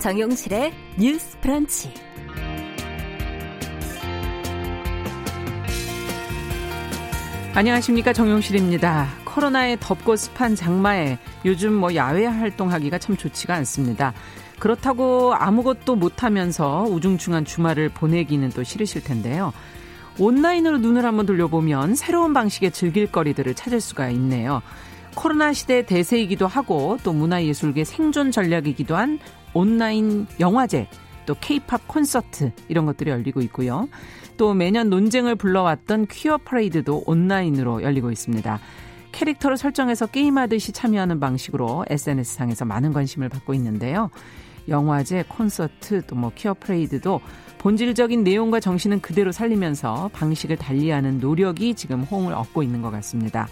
정용실의 뉴스 프런치. 안녕하십니까 정용실입니다. 코로나의 덥고 습한 장마에 요즘 뭐 야외 활동하기가 참 좋지가 않습니다. 그렇다고 아무것도 못하면서 우중충한 주말을 보내기는 또 싫으실 텐데요. 온라인으로 눈을 한번 돌려보면 새로운 방식의 즐길거리들을 찾을 수가 있네요. 코로나 시대 대세이기도 하고 또 문화예술계 생존 전략이기도 한 온라인 영화제, 또 케이팝 콘서트 이런 것들이 열리고 있고요. 또 매년 논쟁을 불러왔던 퀴어 퍼레이드도 온라인으로 열리고 있습니다. 캐릭터를 설정해서 게임하듯이 참여하는 방식으로 SNS상에서 많은 관심을 받고 있는데요. 영화제, 콘서트, 또 뭐 퀴어 프레이드도 본질적인 내용과 정신은 그대로 살리면서 방식을 달리하는 노력이 지금 호응을 얻고 있는 것 같습니다.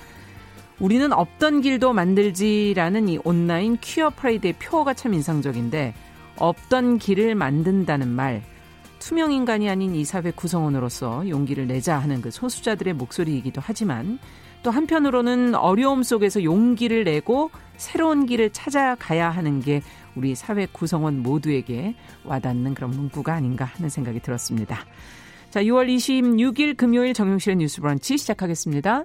우리는 없던 길도 만들지라는 이 온라인 퀴어 프레이드의 표어가 참 인상적인데 없던 길을 만든다는 말 투명 인간이 아닌 이 사회 구성원으로서 용기를 내자 하는 그 소수자들의 목소리이기도 하지만 또 한편으로는 어려움 속에서 용기를 내고 새로운 길을 찾아가야 하는 게 우리 사회 구성원 모두에게 와닿는 그런 문구가 아닌가 하는 생각이 들었습니다. 자, 6월 26일 금요일 정용실의 뉴스 브런치 시작하겠습니다.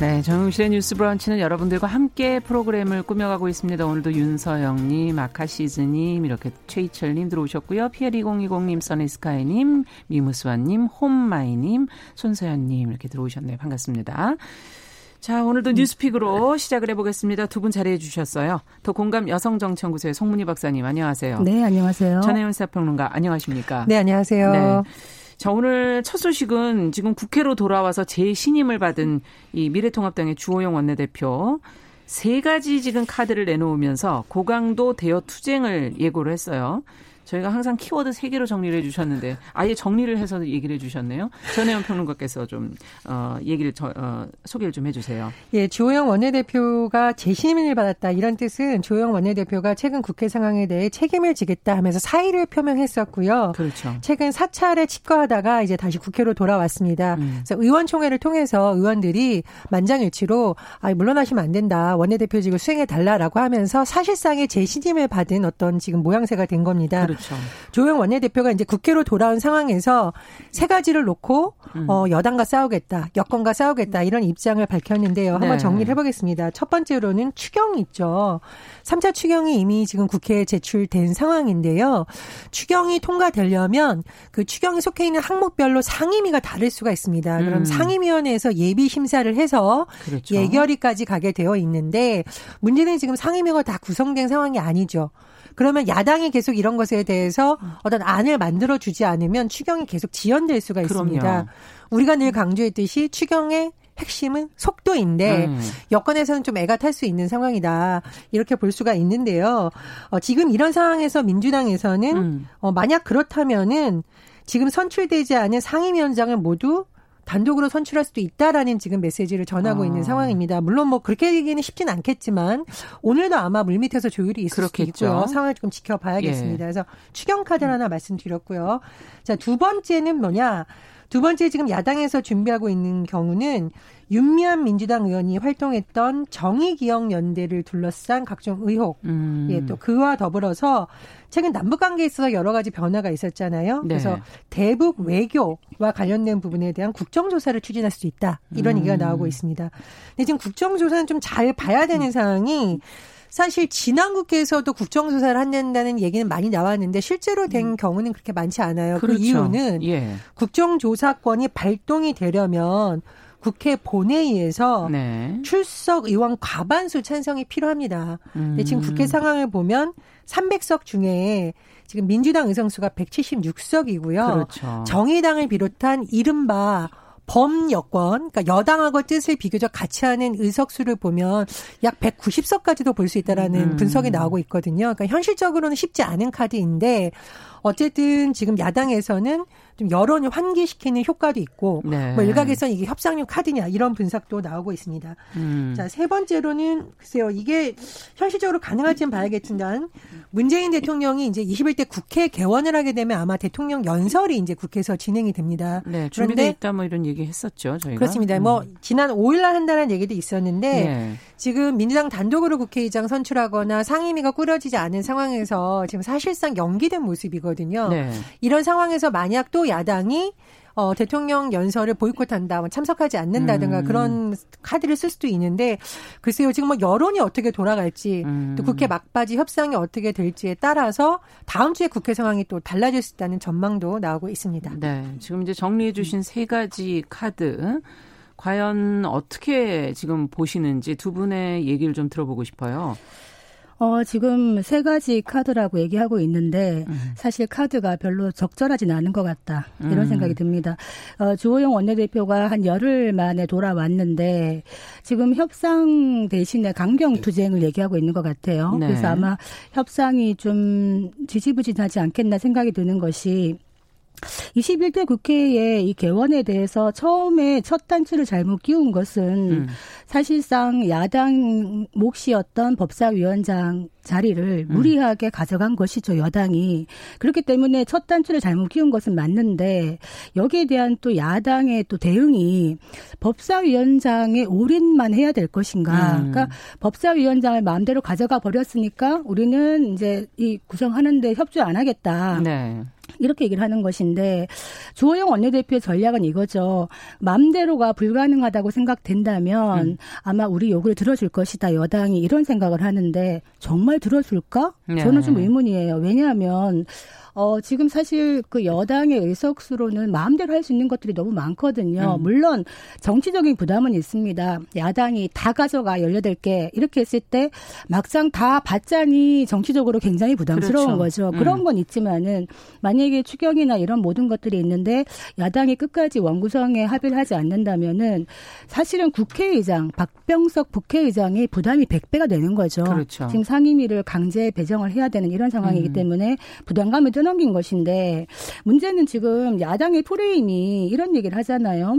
네, 정용실의 뉴스 브런치는 여러분들과 함께 프로그램을 꾸며가고 있습니다. 오늘도 윤서영님, 아카시즈님, 이렇게 최희철님 들어오셨고요. 피엘2020님, 써니스카이님, 미무스와님, 홈마이님, 손서연님 이렇게 들어오셨네요. 반갑습니다. 자, 오늘도 뉴스픽으로 시작을 해보겠습니다. 두 분 자리해 주셨어요. 더 공감 여성정치연구소의 송문희 박사님, 안녕하세요. 네, 안녕하세요. 전혜연 사평론가, 안녕하십니까? 네, 안녕하세요. 네. 자, 오늘 첫 소식은 지금 국회로 돌아와서 재신임을 받은 이 미래통합당의 주호영 원내대표 세 가지 지금 카드를 내놓으면서 고강도 대여 투쟁을 예고를 했어요. 저희가 항상 키워드 세 개로 정리를 해주셨는데 아예 정리를 해서 얘기를 해주셨네요. 전혜연 평론가께서 좀 어, 얘기를 저, 어, 소개를 좀 해주세요. 예, 조영 원내대표가 재신임을 받았다 이런 뜻은 조영 원내대표가 최근 국회 상황에 대해 책임을 지겠다 하면서 사의를 표명했었고요. 그렇죠. 최근 사찰에 집거하다가 이제 다시 국회로 돌아왔습니다. 음. 그래서 의원총회를 통해서 의원들이 만장일치로 아, 물러나시면 안 된다 원내대표직을 수행해 달라라고 하면서 사실상의 재신임을 받은 어떤 지금 모양새가 된 겁니다. 그렇죠. 그렇죠. 조영 원내대표가 이제 국회로 돌아온 상황에서 세 가지를 놓고 음. 어, 여당과 싸우겠다, 여권과 싸우겠다 이런 입장을 밝혔는데요. 한번 네. 정리를 해보겠습니다. 첫 번째로는 추경이 있죠. 3차 추경이 이미 지금 국회에 제출된 상황인데요. 추경이 통과되려면 그 추경이 속해 있는 항목별로 상임위가 다를 수가 있습니다. 그럼 음. 상임위원회에서 예비 심사를 해서 그렇죠. 예결위까지 가게 되어 있는데 문제는 지금 상임위가 다 구성된 상황이 아니죠. 그러면 야당이 계속 이런 것에 대해서 어떤 안을 만들어 주지 않으면 추경이 계속 지연될 수가 있습니다. 그럼요. 우리가 늘 강조했듯이 추경의 핵심은 속도인데 음. 여권에서는 좀 애가 탈 수 있는 상황이다 이렇게 볼 수가 있는데요. 어, 지금 이런 상황에서 민주당에서는 음. 어, 만약 그렇다면은 지금 선출되지 않은 상임위원장을 모두 단독으로 선출할 수도 있다라는 지금 메시지를 전하고 아. 있는 상황입니다. 물론 뭐 그렇게 얘기는 쉽진 않겠지만 오늘도 아마 물밑에서 조율이 있을 그렇겠죠. 수도 있고요. 상황을 좀 지켜봐야겠습니다. 예. 그래서 추경 카드를 하나 말씀드렸고요. 자, 두 번째는 뭐냐? 두 번째 지금 야당에서 준비하고 있는 경우는 윤미한 민주당 의원이 활동했던 정의기억연대를 둘러싼 각종 의혹, 음. 예, 또 그와 더불어서 최근 남북 관계에 있어서 여러 가지 변화가 있었잖아요. 네. 그래서 대북 외교와 관련된 부분에 대한 국정조사를 추진할 수 있다 이런 음. 얘기가 나오고 있습니다. 근데 지금 국정조사는 좀 잘 봐야 되는 사항이 사실 지난 국회에서도 국정조사를 한다는 얘기는 많이 나왔는데 실제로 된 음. 경우는 그렇게 많지 않아요. 그 그렇죠. 그 이유는 예. 국정조사권이 발동이 되려면 국회 본회의에서 네. 출석 의원 과반수 찬성이 필요합니다. 음. 지금 국회 상황을 보면 300석 중에 지금 민주당 의석수가 176석이고요. 그렇죠. 정의당을 비롯한 이른바 범여권, 그러니까 여당하고 뜻을 비교적 같이 하는 의석수를 보면 약 190석까지도 볼 수 있다라는 음. 분석이 나오고 있거든요. 그러니까 현실적으로는 쉽지 않은 카드인데 어쨌든 지금 야당에서는 좀 여론을 환기시키는 효과도 있고 네. 뭐 일각에서는 이게 협상용 카드냐 이런 분석도 나오고 있습니다. 음. 자, 세 번째로는 글쎄요. 이게 현실적으로 가능할지는 봐야겠지만 문재인 대통령이 이제 21대 국회 개원을 하게 되면 아마 대통령 연설이 이제 국회에서 진행이 됩니다. 네, 준비돼 있다 뭐 이런 얘기 했었죠, 저희가. 그렇습니다. 뭐 음. 뭐 지난 5일 날 한다는 얘기도 있었는데 네. 지금 민주당 단독으로 국회의장 선출하거나 상임위가 꾸려지지 않은 상황에서 지금 사실상 연기된 모습이거든요. 네. 이런 상황에서 만약 또 야당이 어, 대통령 연설을 보이콧한다, 뭐 참석하지 않는다든가 음. 그런 카드를 쓸 수도 있는데 글쎄요 지금 뭐 여론이 어떻게 돌아갈지 음. 또 국회 막바지 협상이 어떻게 될지에 따라서 다음 주에 국회 상황이 또 달라질 수 있다는 전망도 나오고 있습니다. 네, 지금 이제 정리해 주신 세 가지 카드 과연 어떻게 지금 보시는지 두 분의 얘기를 좀 들어보고 싶어요. 어, 지금 세 가지 카드라고 얘기하고 있는데 음. 사실 카드가 별로 적절하진 않은 것 같다. 이런 음. 생각이 듭니다. 어, 주호영 원내대표가 한 열흘 만에 돌아왔는데 지금 협상 대신에 강경 투쟁을 얘기하고 있는 것 같아요. 네. 그래서 아마 협상이 좀 지지부진하지 않겠나 생각이 드는 것이 21대 국회의 이 개원에 대해서 처음에 첫 단추를 잘못 끼운 것은 음. 사실상 야당 몫이었던 법사위원장 자리를 음. 무리하게 가져간 것이죠, 여당이. 그렇기 때문에 첫 단추를 잘못 끼운 것은 맞는데 여기에 대한 또 야당의 또 대응이 법사위원장에 올인만 해야 될 것인가. 음. 그러니까 법사위원장을 마음대로 가져가 버렸으니까 우리는 이제 이 구성하는데 협조 안 하겠다. 네. 이렇게 얘기를 하는 것인데 주호영 원내대표의 전략은 이거죠. 맘대로가 불가능하다고 생각된다면 음. 아마 우리 요구를 들어줄 것이다. 여당이 이런 생각을 하는데 정말 들어줄까? 네. 저는 좀 의문이에요. 왜냐하면 어, 지금 사실 그 여당의 의석수로는 마음대로 할 수 있는 것들이 너무 많거든요. 음. 물론 정치적인 부담은 있습니다. 야당이 다 가져가 18개 이렇게 했을 때 막상 다 받자니 정치적으로 굉장히 부담스러운 그렇죠. 거죠. 음. 그런 건 있지만은 만약에 추경이나 이런 모든 것들이 있는데 야당이 끝까지 원구성에 합의를 하지 않는다면은 사실은 국회의장 박병석 국회의장이 부담이 100배가 되는 거죠. 그렇죠. 지금 상임위를 강제 배정을 해야 되는 이런 상황이기 음. 때문에 부담감을 떠 떠넘긴 것인데 문제는 지금 야당의 프레임이 이런 얘기를 하잖아요.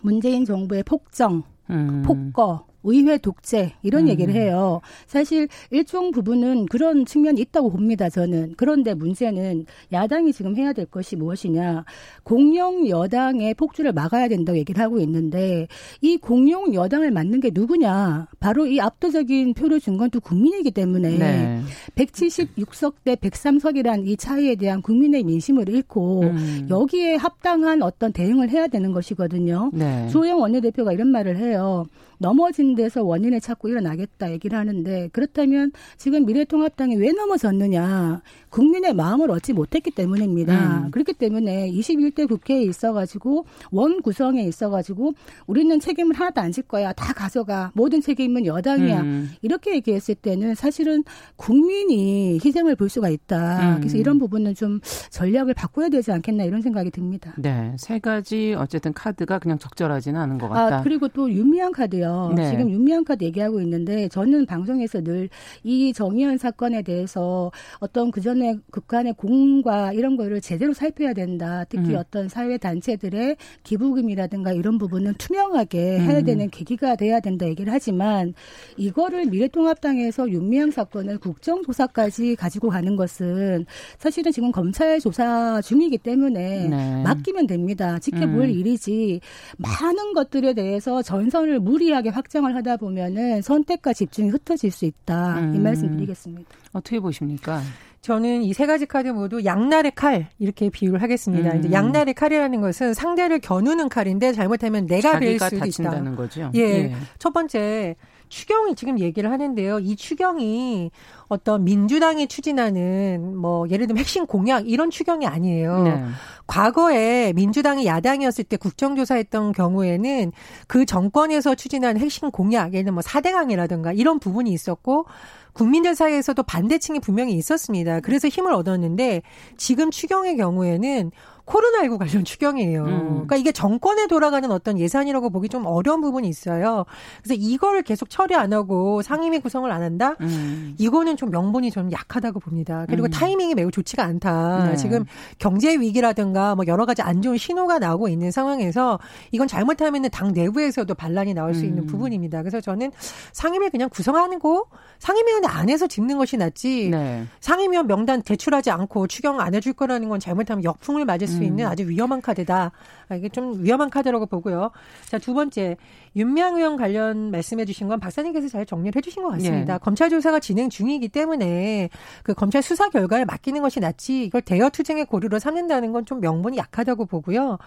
문재인 정부의 폭정, 음. 폭거, 의회 독재 이런 음. 얘기를 해요. 사실 일종 부분은 그런 측면이 있다고 봅니다. 저는 그런데 문제는 야당이 지금 해야 될 것이 무엇이냐 공룡 여당의 폭주를 막아야 된다고 얘기를 하고 있는데 이 공룡 여당을 맡는 게 누구냐 바로 이 압도적인 표를 준 건 또 국민이기 때문에 네. 176석 대 103석이란 이 차이에 대한 국민의 민심을 잃고 음. 여기에 합당한 어떤 대응을 해야 되는 것이거든요. 네. 조영 원내대표가 이런 말을 해요. 넘어진 데서 원인을 찾고 일어나겠다 얘기를 하는데 그렇다면 지금 미래통합당이 왜 넘어졌느냐 국민의 마음을 얻지 못했기 때문입니다. 음. 그렇기 때문에 21대 국회에 있어가지고 원 구성에 있어가지고 우리는 책임을 하나도 안 질 거야 다 가져가 모든 책임은 여당이야 음. 이렇게 얘기했을 때는 사실은 국민이 희생을 볼 수가 있다. 음. 그래서 이런 부분은 좀 전략을 바꿔야 되지 않겠나 이런 생각이 듭니다. 네, 세 가지 어쨌든 카드가 그냥 적절하지는 않은 것 같다. 아, 그리고 또 윤미향 카드요. 네. 지금 윤미향 카드 얘기하고 있는데 저는 방송에서 늘 이 정의연 사건에 대해서 어떤 그전 국간의 국간의 공과 이런 거를 제대로 살펴야 된다. 특히 음. 어떤 사회 단체들의 기부금이라든가 이런 부분은 투명하게 해야 음. 되는 계기가 돼야 된다 얘기를 하지만 이거를 미래통합당에서 윤미향 사건을 국정조사까지 가지고 가는 것은 사실은 지금 검찰 조사 중이기 때문에 네. 맡기면 됩니다. 지켜볼 음. 일이지 많은 것들에 대해서 전선을 무리하게 확장을 하다 보면은 선택과 집중이 흩어질 수 있다. 이 음. 말씀 드리겠습니다. 어떻게 보십니까? 저는 이 세 가지 카드 모두 양날의 칼 이렇게 비유를 하겠습니다. 음. 이제 양날의 칼이라는 것은 상대를 겨누는 칼인데 잘못하면 내가 뵐 수도 있다. 거죠. 예. 예. 첫 번째 추경이 지금 얘기를 하는데요. 이 추경이 어떤 민주당이 추진하는 뭐 예를 들면 핵심 공약 이런 추경이 아니에요. 네. 과거에 민주당이 야당이었을 때 국정조사했던 경우에는 그 정권에서 추진한 핵심 공약, 예를 들면 뭐 4대강이라든가 이런 부분이 있었고 국민들 사이에서도 반대층이 분명히 있었습니다. 그래서 힘을 얻었는데 지금 추경의 경우에는 코로나19 관련 추경이에요. 음. 그러니까 이게 정권에 돌아가는 어떤 예산이라고 보기 좀 어려운 부분이 있어요. 그래서 이거를 계속 처리 안 하고 상임위 구성을 안 한다? 음. 이거는 좀 명분이 좀 약하다고 봅니다. 그리고 음. 타이밍이 매우 좋지가 않다. 네. 지금 경제 위기라든가 뭐 여러 가지 안 좋은 신호가 나오고 있는 상황에서 이건 잘못하면은 당 내부에서도 반란이 나올 수 있는 음. 부분입니다. 그래서 저는 상임위 그냥 구성하는 거 상임위원회 안에서 짚는 것이 낫지 네. 상임위원 명단 제출하지 않고 추경 안 해줄 거라는 건 잘못하면 역풍을 맞을 수 음. 있는 아주 위험한 카드다. 아, 이게 좀 위험한 카드라고 보고요. 자, 두 번째. 윤미향 의원 관련 말씀해 주신 건 박사님께서 잘 정리를 해 주신 것 같습니다. 네. 검찰 조사가 진행 중이기 때문에 그 검찰 수사 결과에 맡기는 것이 낫지 이걸 대여 투쟁의 고리로 삼는다는 건 좀 명분이 약하다고 보고요.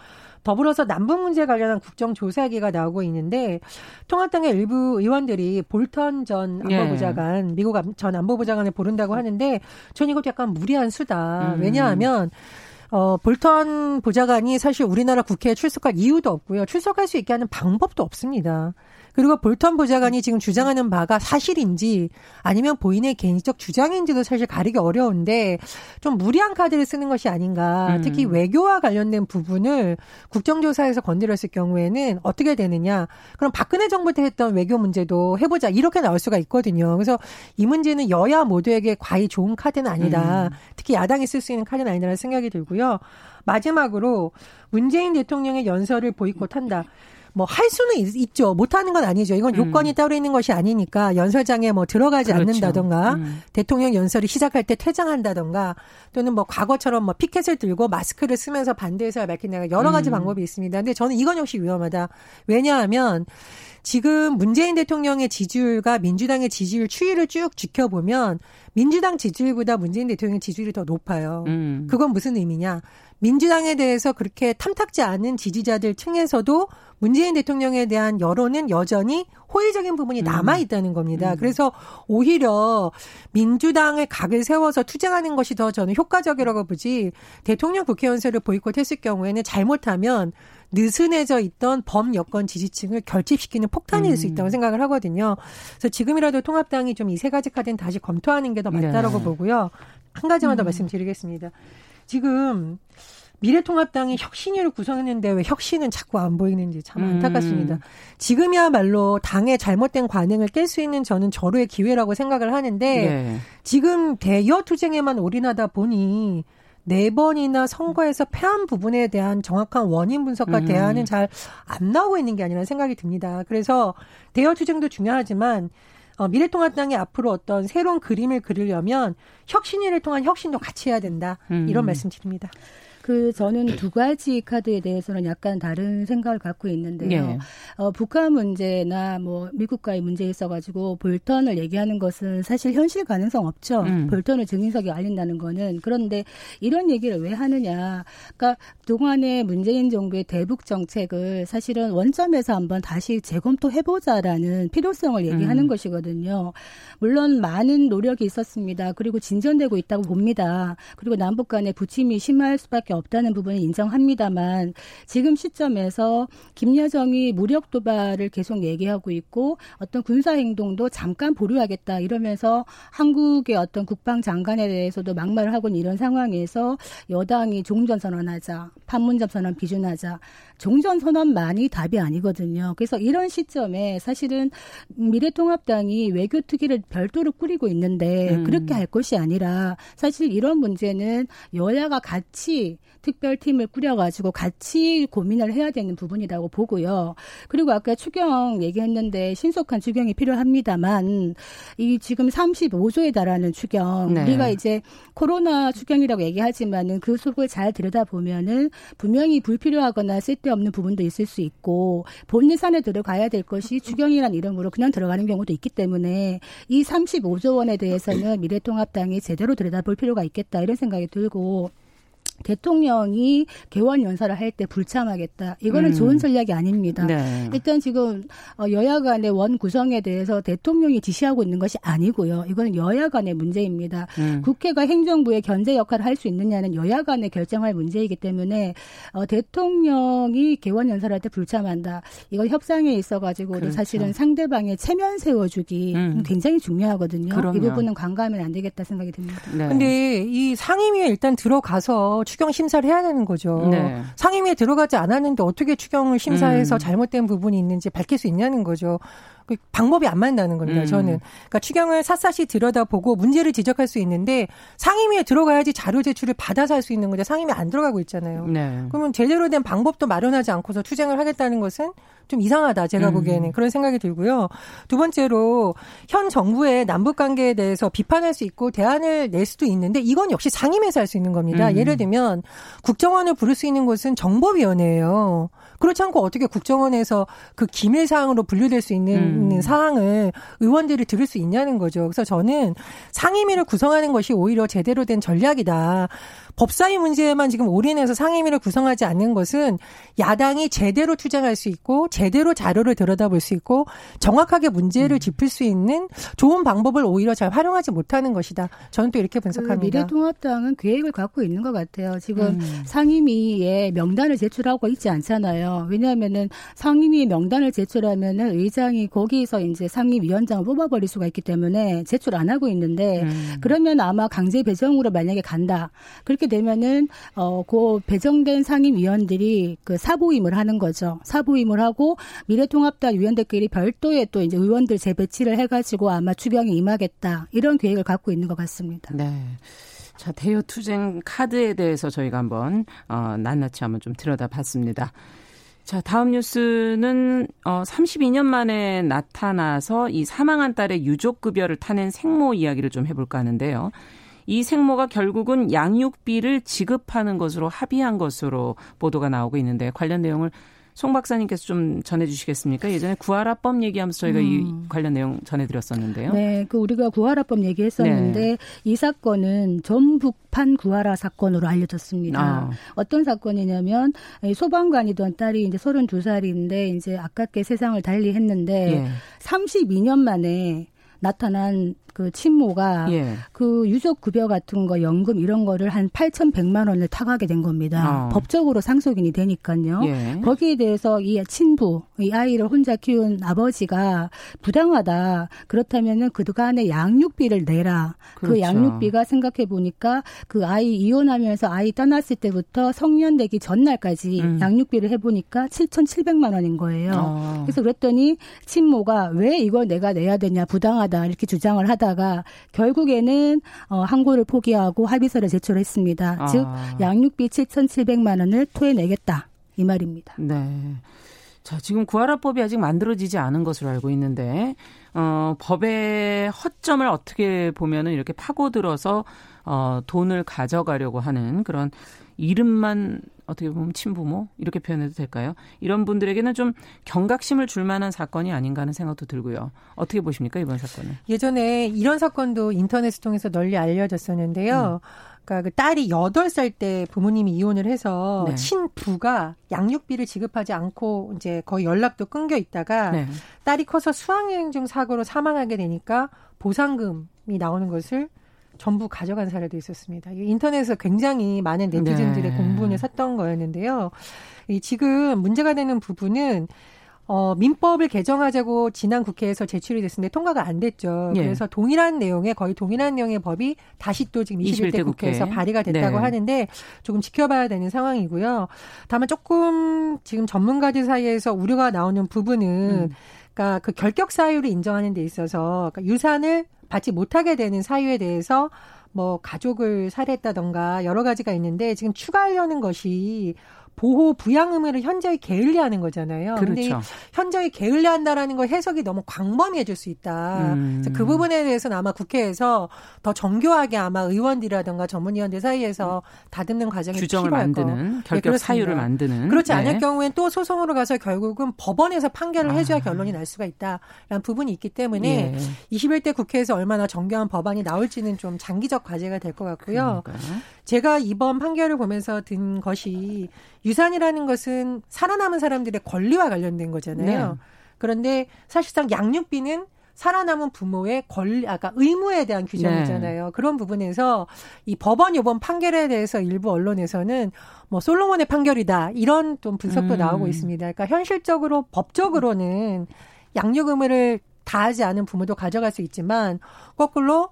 더불어서 남북 문제 관련한 국정조사기가 나오고 있는데 통합당의 일부 의원들이 볼턴 전 예. 안보보좌관, 네. 미국 전 안보보좌관을 부른다고 하는데 전 이것도 약간 무리한 수다. 음. 왜냐하면 어, 볼턴 보좌관이 사실 우리나라 국회에 출석할 이유도 없고요. 출석할 수 있게 하는 방법도 없습니다. 그리고 볼턴 보좌관이 지금 주장하는 바가 사실인지 아니면 본인의 개인적 주장인지도 사실 가리기 어려운데 좀 무리한 카드를 쓰는 것이 아닌가. 음. 특히 외교와 관련된 부분을 국정조사에서 건드렸을 경우에는 어떻게 되느냐. 그럼 박근혜 정부 때 했던 외교 문제도 해보자. 이렇게 나올 수가 있거든요. 그래서 이 문제는 여야 모두에게 과히 좋은 카드는 아니다. 음. 특히 야당이 쓸 수 있는 카드는 아니라는 생각이 들고요. 마지막으로 문재인 대통령의 연설을 보이콧한다. 뭐 할 수는 있, 죠 못하는 건 아니죠. 이건 요건이 음. 따로 있는 것이 아니니까 연설장에 뭐 들어가지 그렇죠. 않는다던가 음. 대통령 연설이 시작할 때 퇴장한다던가 또는 뭐 과거처럼 뭐 피켓을 들고 마스크를 쓰면서 반대해서 밝힌다가 여러 가지 음. 방법이 있습니다. 근데 저는 이건 역시 위험하다. 왜냐하면 지금 문재인 대통령의 지지율과 민주당의 지지율 추이를 쭉 지켜보면 민주당 지지율보다 문재인 대통령의 지지율이 더 높아요. 음. 그건 무슨 의미냐? 민주당에 대해서 그렇게 탐탁지 않은 지지자들 층에서도 문재인 대통령에 대한 여론은 여전히 호의적인 부분이 음. 남아 있다는 겁니다. 음. 그래서 오히려 민주당의 각을 세워서 투쟁하는 것이 더 저는 효과적이라고 보지 대통령 국회의원세를 보이콧했을 경우에는 잘못하면 느슨해져 있던 범 여권 지지층을 결집시키는 폭탄이 될수 있다고 음. 생각을 하거든요. 그래서 지금이라도 통합당이 좀 이 세 가지 카드는 다시 검토하는 게 더 맞다라고 네. 보고요. 한 가지만 더 음. 말씀드리겠습니다. 지금 미래통합당이 혁신위를 구성했는데 왜 혁신은 자꾸 안 보이는지 참 안타깝습니다. 음. 지금이야말로 당의 잘못된 관행을 깰 수 있는 저는 절호의 기회라고 생각을 하는데 네. 지금 대여 투쟁에만 올인하다 보니 네 번이나 선거에서 패한 부분에 대한 정확한 원인 분석과 음. 대안은 잘 안 나오고 있는 게 아니라 생각이 듭니다. 그래서 대여 투쟁도 중요하지만 어, 미래통합당이 앞으로 어떤 새로운 그림을 그리려면 혁신위를 통한 혁신도 같이 해야 된다. 이런 음. 말씀 드립니다. 그 저는 두 가지 카드에 대해서는 약간 다른 생각을 갖고 있는데요. 네. 어, 북한 문제나 뭐 미국과의 문제에 있어가지고 볼턴을 얘기하는 것은 사실 현실 가능성 없죠. 음. 볼턴을 증인석에 알린다는 거는 그런데 이런 얘기를 왜 하느냐? 그러니까 동안의 문재인 정부의 대북 정책을 사실은 원점에서 한번 다시 재검토해보자라는 필요성을 얘기하는 음. 것이거든요. 물론 많은 노력이 있었습니다. 그리고 진전되고 있다고 봅니다. 그리고 남북 간의 부침이 심할 수밖에 수밖에 없다는 부분을 인정합니다만 지금 시점에서 김여정이 무력 도발을 계속 얘기하고 있고 어떤 군사 행동도 잠깐 보류하겠다 이러면서 한국의 어떤 국방 장관에 대해서도 막말을 하고 있는 이런 상황에서 여당이 종전 선언하자, 판문점 선언 비준하자 종전 선언만이 답이 아니거든요. 그래서 이런 시점에 사실은 미래통합당이 외교 특위를 별도로 꾸리고 있는데 음. 그렇게 할 것이 아니라 사실 이런 문제는 여야가 같이 특별팀을 꾸려가지고 같이 고민을 해야 되는 부분이라고 보고요. 그리고 아까 추경 얘기했는데 신속한 추경이 필요합니다만 이 지금 35조에 달하는 추경 네. 우리가 이제 코로나 추경이라고 얘기하지만은 그 속을 잘 들여다 보면은 분명히 불필요하거나 쓸데없는 부분도 있을 수 있고 본 예산에 들어가야 될 것이 추경이란 이름으로 그냥 들어가는 경우도 있기 때문에 이 35조 원에 대해서는 미래통합당이 제대로 들여다볼 필요가 있겠다 이런 생각이 들고 대통령이 개원 연설을 할 때 불참하겠다. 이거는 음. 좋은 전략이 아닙니다. 네. 일단 지금 어, 여야 간의 원 구성에 대해서 대통령이 지시하고 있는 것이 아니고요. 이거는 여야 간의 문제입니다. 음. 국회가 행정부의 견제 역할을 할 수 있느냐는 여야 간의 결정할 문제이기 때문에 어, 대통령이 개원 연설할 때 불참한다. 이건 협상에 있어 가지고 그렇죠. 사실은 상대방의 체면 세워주기 음. 굉장히 중요하거든요. 그럼요. 이 부분은 관가하면 안 되겠다 생각이 듭니다. 네. 근데 이 상임위에 일단 들어가서 추경 심사를 해야 되는 거죠. 네. 상임위에 들어가지 않았는데 어떻게 추경을 심사해서 음. 잘못된 부분이 있는지 밝힐 수 있냐는 거죠. 그 방법이 안 맞는다는 겁니다. 음. 저는 그러니까 추경을 샅샅이 들여다보고 문제를 지적할 수 있는데 상임위에 들어가야지 자료 제출을 받아서 할 수 있는 거죠. 상임위 안 들어가고 있잖아요. 네. 그러면 제대로 된 방법도 마련하지 않고서 투쟁을 하겠다는 것은 좀 이상하다 제가 음. 보기에는 그런 생각이 들고요. 두 번째로 현 정부의 남북 관계에 대해서 비판할 수 있고 대안을 낼 수도 있는데 이건 역시 상임위에서 할 수 있는 겁니다. 음. 예를 들면 국정원을 부를 수 있는 곳은 정보위원회예요. 그렇지 않고 어떻게 국정원에서 그 기밀 사항으로 분류될 수 있는 음. 사항을 의원들이 들을 수 있냐는 거죠. 그래서 저는 상임위를 구성하는 것이 오히려 제대로 된 전략이다. 법사위 문제에만 지금 올인해서 상임위를 구성하지 않는 것은 야당이 제대로 투쟁할 수 있고 제대로 자료를 들여다볼 수 있고 정확하게 문제를 음. 짚을 수 있는 좋은 방법을 오히려 잘 활용하지 못하는 것이다. 저는 또 이렇게 분석합니다. 그 미래통합당은 계획을 갖고 있는 것 같아요. 지금 음. 상임위에 명단을 제출하고 있지 않잖아요. 왜냐하면은 상임위 명단을 제출하면은 의장이 거기서 이제 상임위원장을 뽑아버릴 수가 있기 때문에 제출 안 하고 있는데 음. 그러면 아마 강제 배정으로 만약에 간다. 그렇게 되면은 어그 배정된 상임위원들이 그 사보임을 하는 거죠. 사보임을 하고 미래통합당 위원들끼리 별도의 또 이제 의원들 재배치를 해가지고 아마 추경에 임하겠다 이런 계획을 갖고 있는 것 같습니다. 네. 자, 대여 투쟁 카드에 대해서 저희가 한번 어, 낱낱이 한번 좀 들여다봤습니다. 자, 다음 뉴스는 어 32년 만에 나타나서 이 사망한 딸의 유족 급여를 타낸 생모 이야기를 좀 해볼까 하는데요. 이 생모가 결국은 양육비를 지급하는 것으로 합의한 것으로 보도가 나오고 있는데 관련 내용을 송 박사님께서 좀 전해주시겠습니까? 예전에 구하라법 얘기하면서 저희가 음. 이 관련 내용 전해드렸었는데요. 네, 그 우리가 구하라법 얘기했었는데 네. 이 사건은 전북판 구하라 사건으로 알려졌습니다. 아. 어떤 사건이냐면 소방관이던 딸이 이제 32살인데 이제 아깝게 세상을 달리했는데 예. 32년 만에 나타난 그 친모가 예. 그 유족 급여 같은 거 연금 이런 거를 한 8,100만 원을 타가게 된 겁니다. 어. 법적으로 상속인이 되니까요. 예. 거기에 대해서 이 친부, 이 아이를 혼자 키운 아버지가 부당하다. 그렇다면은 그간의 양육비를 내라. 그 그렇죠. 그 양육비가 생각해 보니까 그 아이 이혼하면서 아이 떠났을 때부터 성년 되기 전날까지 음. 양육비를 해 보니까 7,700만 원인 거예요. 어. 그래서 그랬더니 친모가 왜 이걸 내가 내야 되냐 부당하다 이렇게 주장을 하다 하다가 결국에는 어, 항고를 포기하고 합의서를 제출했습니다. 아. 즉 양육비 7,700만 원을 토해내겠다 이 말입니다. 네. 자, 지금 구하라법이 아직 만들어지지 않은 것으로 알고 있는데, 어, 법의 허점을 어떻게 보면은 이렇게 파고들어서, 어, 돈을 가져가려고 하는 그런 이름만 어떻게 보면 친부모 이렇게 표현해도 될까요? 이런 분들에게는 좀 경각심을 줄 만한 사건이 아닌가 하는 생각도 들고요. 어떻게 보십니까 이번 사건은? 예전에 이런 사건도 인터넷을 통해서 널리 알려졌었는데요. 음. 그러니까 그 딸이 8살 때 부모님이 이혼을 해서 네. 친부가 양육비를 지급하지 않고 이제 거의 연락도 끊겨 있다가 네. 딸이 커서 수학여행 중 사고로 사망하게 되니까 보상금이 나오는 것을 전부 가져간 사례도 있었습니다. 인터넷에서 굉장히 많은 네티즌들의 네. 공분을 샀던 거였는데요. 이 지금 문제가 되는 부분은 어, 민법을 개정하자고 지난 국회에서 제출이 됐는데 통과가 안 됐죠. 예. 그래서 동일한 내용의 거의 동일한 내용의 법이 다시 또 지금 21대, 21대 국회에서 국회. 발의가 됐다고 네. 하는데 조금 지켜봐야 되는 상황이고요. 다만 조금 지금 전문가들 사이에서 우려가 나오는 부분은 음. 그러니까 그 결격 사유를 인정하는 데 있어서 그러니까 유산을 받지 못하게 되는 사유에 대해서 뭐 가족을 살해했다던가 여러 가지가 있는데 지금 추가하려는 것이 보호 부양 의무를 현저히 게을리하는 거잖아요. 그런데 그렇죠. 현저히 게을리한다라는 걸 해석이 너무 광범위해질 수 있다. 음. 그 부분에 대해서는 아마 국회에서 더 정교하게 아마 의원들이라든가 전문위원들 사이에서 다듬는 과정이 규정을 필요할 만드는 네, 결격 네, 사유를 만드는 그렇지 네. 않을 경우엔 또 소송으로 가서 결국은 법원에서 판결을 해줘야 아. 결론이 날 수가 있다라는 부분이 있기 때문에 예. 21대 국회에서 얼마나 정교한 법안이 나올지는 좀 장기적 과제가 될 것 같고요. 그러니까요. 제가 이번 판결을 보면서 든 것이 유산이라는 것은 살아남은 사람들의 권리와 관련된 거잖아요. 네. 그런데 사실상 양육비는 살아남은 부모의 권리, 아까 의무에 대한 규정이잖아요. 네. 그런 부분에서 이 법원 요번 판결에 대해서 일부 언론에서는 뭐 솔로몬의 판결이다 이런 좀 분석도 음. 나오고 있습니다. 그러니까 현실적으로 법적으로는 양육 의무를 다하지 않은 부모도 가져갈 수 있지만 거꾸로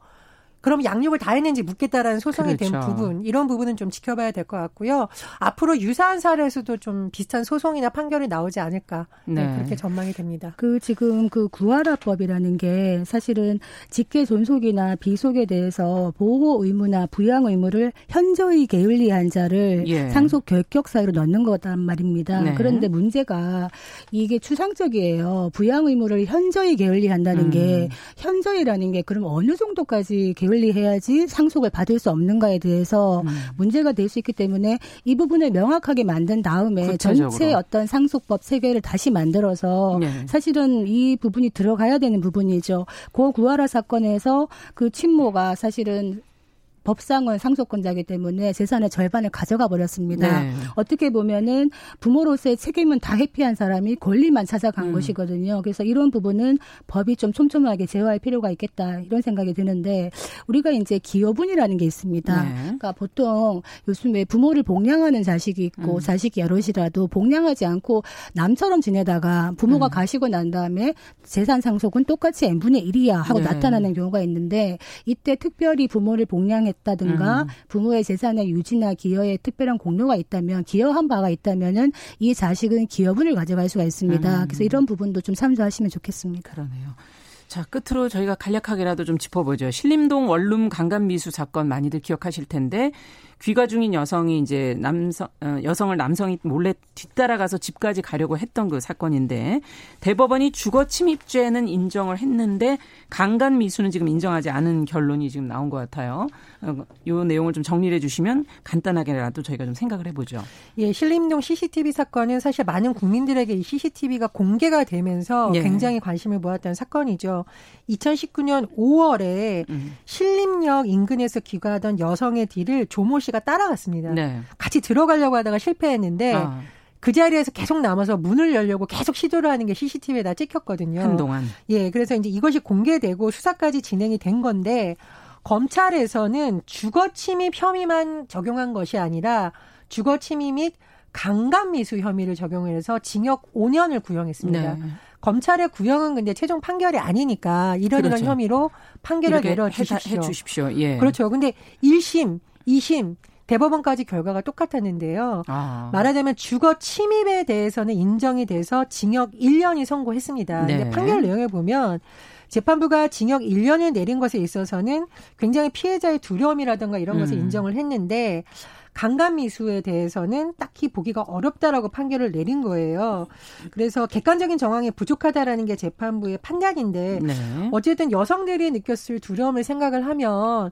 그럼 양육을 다 했는지 묻겠다라는 소송이 그렇죠. 된 부분 이런 부분은 좀 지켜봐야 될 것 같고요. 앞으로 유사한 사례에서도 좀 비슷한 소송이나 판결이 나오지 않을까 네. 네, 그렇게 전망이 됩니다. 그 지금 그 구하라법이라는 게 사실은 직계 존속이나 비속에 대해서 보호 의무나 부양 의무를 현저히 게을리한 자를 예. 상속 결격 사유로 넣는 거단 말입니다. 네. 그런데 문제가 이게 추상적이에요. 부양 의무를 현저히 게을리한다는 음. 게 현저히라는 게 그럼 어느 정도까지 게 게을리 해야지 상속을 받을 수 없는가에 대해서 음. 문제가 될 수 있기 때문에 이 부분을 명확하게 만든 다음에 구체적으로. 전체 어떤 상속법 체계를 다시 만들어서 네. 사실은 이 부분이 들어가야 되는 부분이죠. 고 구하라 사건에서 그 친모가 사실은 법상은 상속권자이기 때문에 재산의 절반을 가져가 버렸습니다. 네. 어떻게 보면은 부모로서의 책임은 다 회피한 사람이 권리만 찾아간 음. 것이거든요. 그래서 이런 부분은 법이 좀 촘촘하게 제어할 필요가 있겠다 이런 생각이 드는데 우리가 이제 기여분이라는 게 있습니다. 네. 그러니까 보통 요즘에 부모를 복양하는 자식이 있고 음. 자식이 여럿이라도 복양하지 않고 남처럼 지내다가 부모가 음. 가시고 난 다음에 재산 상속은 똑같이 n분의 1이야 하고 네. 나타나는 경우가 있는데 이때 특별히 부모를 복양 했 했다든가 음. 부모의 재산의 유지나 기여에 특별한 공로가 있다면 기여한 바가 있다면은 이 자식은 기여분을 가져갈 수가 있습니다. 음. 그래서 이런 부분도 좀 참조하시면 좋겠습니다. 그러네요. 자, 끝으로 저희가 간략하게라도 좀 짚어보죠. 신림동 원룸 강간미수 사건 많이들 기억하실 텐데 귀가 중인 여성이 이제 남성 어, 여성을 남성이 몰래 뒤따라가서 집까지 가려고 했던 그 사건인데 대법원이 주거 침입죄는 인정을 했는데 강간 미수는 지금 인정하지 않은 결론이 지금 나온 것 같아요. 어, 요 내용을 좀 정리해 주시면 간단하게라도 저희가 좀 생각을 해보죠. 예, 신림동 CCTV 사건은 사실 많은 국민들에게 이 CCTV가 공개가 되면서 예. 굉장히 관심을 모았던 사건이죠. 2019년 5월에 음. 신림역 인근에서 귀가하던 여성의 뒤를 조모 씨가 따라갔습니다. 네. 같이 들어가려고 하다가 실패했는데 아. 그 자리에서 계속 남아서 문을 열려고 계속 시도를 하는 게 CCTV에 다 찍혔거든요. 한동안. 예, 그래서 이제 이것이 공개되고 수사까지 진행이 된 건데 검찰에서는 주거 침입 혐의만 적용한 것이 아니라 주거 침입 및 강간 미수 혐의를 적용해서 징역 5년을 구형했습니다. 네. 검찰의 구형은 근데 최종 판결이 아니니까 이런 그렇죠. 이런 혐의로 판결을 내려 주십시오. 예. 그렇죠. 근데 1심, 2심 대법원까지 결과가 똑같았는데요. 아. 말하자면 주거 침입에 대해서는 인정이 돼서 징역 1년이 선고했습니다. 네. 근데 판결 내용에 보면 재판부가 징역 1년을 내린 것에 있어서는 굉장히 피해자의 두려움이라든가 이런 것을 음. 인정을 했는데 강간 미수에 대해서는 딱히 보기가 어렵다라고 판결을 내린 거예요. 그래서 객관적인 정황이 부족하다라는 게 재판부의 판단인데 네. 어쨌든 여성들이 느꼈을 두려움을 생각을 하면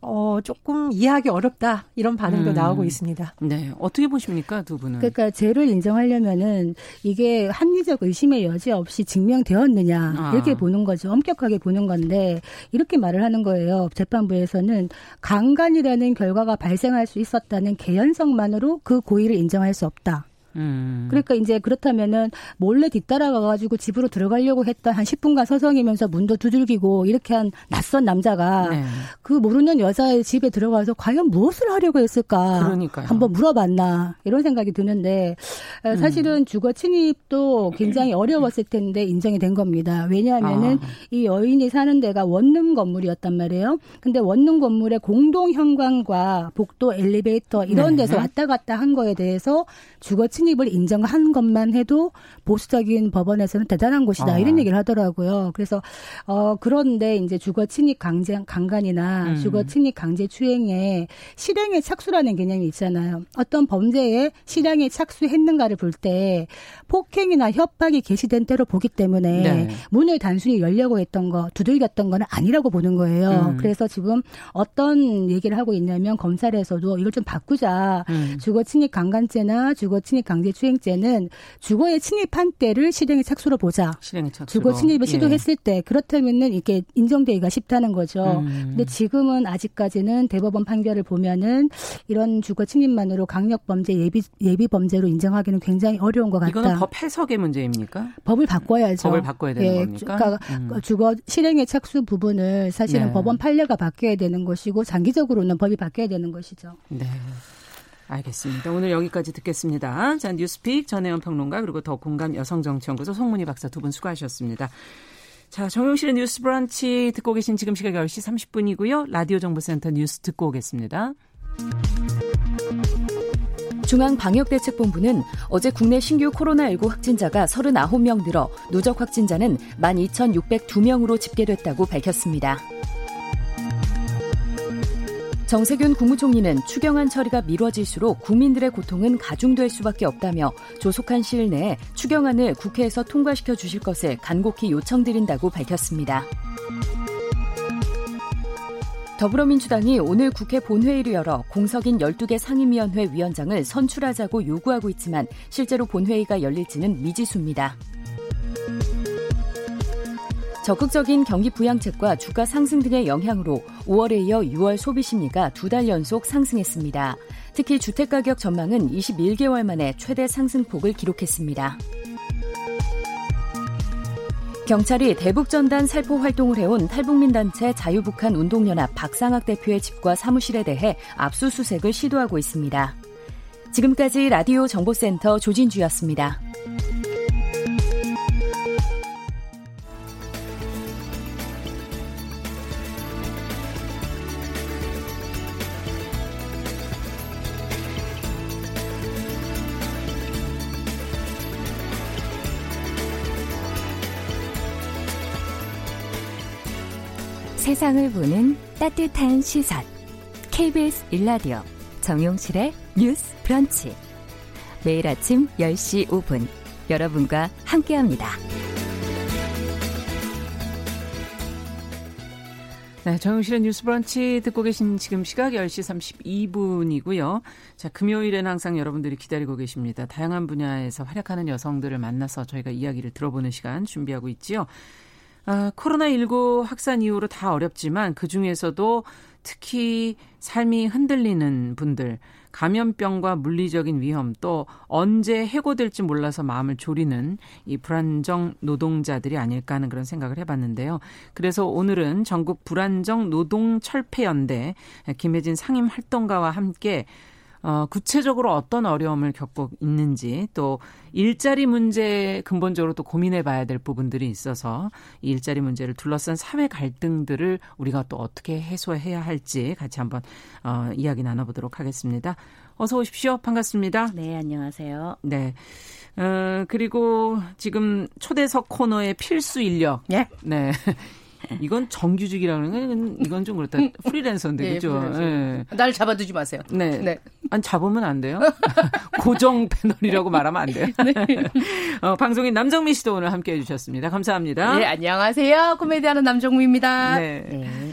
어 조금 이해하기 어렵다 이런 반응도 음. 나오고 있습니다. 네, 어떻게 보십니까 두 분은? 그러니까 죄를 인정하려면은 이게 합리적 의심의 여지 없이 증명되었느냐 아. 이렇게 보는 거죠. 엄격하게 보는 건데 이렇게 말을 하는 거예요. 재판부에서는 강간이라는 결과가 발생할 수 있었다는 있는 개연성만으로 그 고의를 인정할 수 없다. 음. 그러니까 이제 그렇다면은 몰래 뒤따라가 가지고 집으로 들어가려고 했던 한 10분간 서성이면서 문도 두들기고 이렇게 한 낯선 남자가 네. 그 모르는 여자의 집에 들어가서 과연 무엇을 하려고 했을까? 그러니까요. 한번 물어봤나 이런 생각이 드는데 음. 사실은 주거 침입도 굉장히 어려웠을 텐데 인정이 된 겁니다. 왜냐하면은 아. 이 여인이 사는 데가 원룸 건물이었단 말이에요. 근데 원룸 건물의 공동 현관과 복도 엘리베이터 이런 네. 데서 네. 왔다 갔다 한 거에 대해서 주거 침입 성립을 인정한 것만 해도 보수적인 법원에서는 대단한 곳이다 아. 이런 얘기를 하더라고요. 그래서 어 그런데 이제 주거 침입 강제 강간이나 음. 주거 침입 강제 추행에 실행에 착수라는 개념이 있잖아요. 어떤 범죄에 실행에 착수했는가를 볼 때 폭행이나 협박이 개시된 때로 보기 때문에 네. 문을 단순히 열려고 했던 거 두들겼던 거는 아니라고 보는 거예요. 음. 그래서 지금 어떤 얘기를 하고 있냐면 검찰에서도 이걸 좀 바꾸자. 음. 주거 침입 강간죄나 주거 침입 강제추행죄는 주거에 침입한 때를 실행의 착수로 보자. 실행의 착수로. 주거 침입을 예. 시도했을 때 그렇다면은 이게 인정되기가 쉽다는 거죠. 음. 근데 지금은 아직까지는 대법원 판결을 보면은 이런 주거 침입만으로 강력 범죄 예비 예비 범죄로 인정하기는 굉장히 어려운 것 같다. 이거는 법 해석의 문제입니까? 법을 바꿔야죠. 법을 바꿔야 되는 예, 겁니까? 그러니까 음. 주거 실행의 착수 부분을 사실은 네. 법원 판례가 바뀌어야 되는 것이고 장기적으로는 법이 바뀌어야 되는 것이죠. 네. 알겠습니다. 오늘 여기까지 듣겠습니다. 자, 뉴스픽 전혜연 평론가 그리고 더 공감 여성정치연구소 송문희 박사 두 분 수고하셨습니다. 자, 정용실의 뉴스 브런치 듣고 계신 지금 시각 10시 30분이고요. 라디오 정보센터 뉴스 듣고 오겠습니다. 중앙방역대책본부는 어제 국내 신규 코로나19 확진자가 39명 늘어 누적 확진자는 12,602명으로 집계됐다고 밝혔습니다. 정세균 국무총리는 추경안 처리가 미뤄질수록 국민들의 고통은 가중될 수밖에 없다며 조속한 시일 내에 추경안을 국회에서 통과시켜 주실 것을 간곡히 요청드린다고 밝혔습니다. 더불어민주당이 오늘 국회 본회의를 열어 공석인 12개 상임위원회 위원장을 선출하자고 요구하고 있지만 실제로 본회의가 열릴지는 미지수입니다. 적극적인 경기 부양책과 주가 상승 등의 영향으로 5월에 이어 6월 소비 심리가 두 달 연속 상승했습니다. 특히 주택가격 전망은 21개월 만에 최대 상승폭을 기록했습니다. 경찰이 대북전단 살포 활동을 해온 탈북민 단체 자유북한 운동연합 박상학 대표의 집과 사무실에 대해 압수수색을 시도하고 있습니다. 지금까지 라디오 정보센터 조진주였습니다. 세상을 보는 따뜻한 시선. KBS 일라디오 정용실의 뉴스 브런치. 매일 아침 10시 5분 여러분과 함께합니다. 네, 정용실의 뉴스 브런치 듣고 계신 지금 시각 10시 32분이고요. 자, 금요일엔 항상 여러분들이 기다리고 계십니다. 다양한 분야에서 활약하는 여성들을 만나서 저희가 이야기를 들어보는 시간 준비하고 있지요. 아, 코로나19 확산 이후로 다 어렵지만 그 중에서도 특히 삶이 흔들리는 분들, 감염병과 물리적인 위험 또 언제 해고될지 몰라서 마음을 졸이는 이 불안정 노동자들이 아닐까 하는 그런 생각을 해봤는데요. 그래서 오늘은 전국 불안정 노동 철폐연대 김혜진 상임 활동가와 함께 어, 구체적으로 어떤 어려움을 겪고 있는지 또 일자리 문제 근본적으로 또 고민해 봐야 될 부분들이 있어서 이 일자리 문제를 둘러싼 사회 갈등들을 우리가 또 어떻게 해소해야 할지 같이 한번 어, 이야기 나눠보도록 하겠습니다. 어서 오십시오. 반갑습니다. 네, 안녕하세요. 네. 어, 그리고 지금 초대석 코너의 필수 인력. 예? 네. 이건 정규직이라는 건 이건 좀 그렇다. 프리랜서인데 네, 그죠? 프리랜서. 네. 날 잡아두지 마세요. 네. 네. 안 잡으면 안 돼요? 고정 패널이라고 말하면 안 돼요. 네. 어, 방송인 남정미 씨도 오늘 함께 해주셨습니다. 감사합니다. 네, 안녕하세요. 코미디하는 남정미입니다. 네.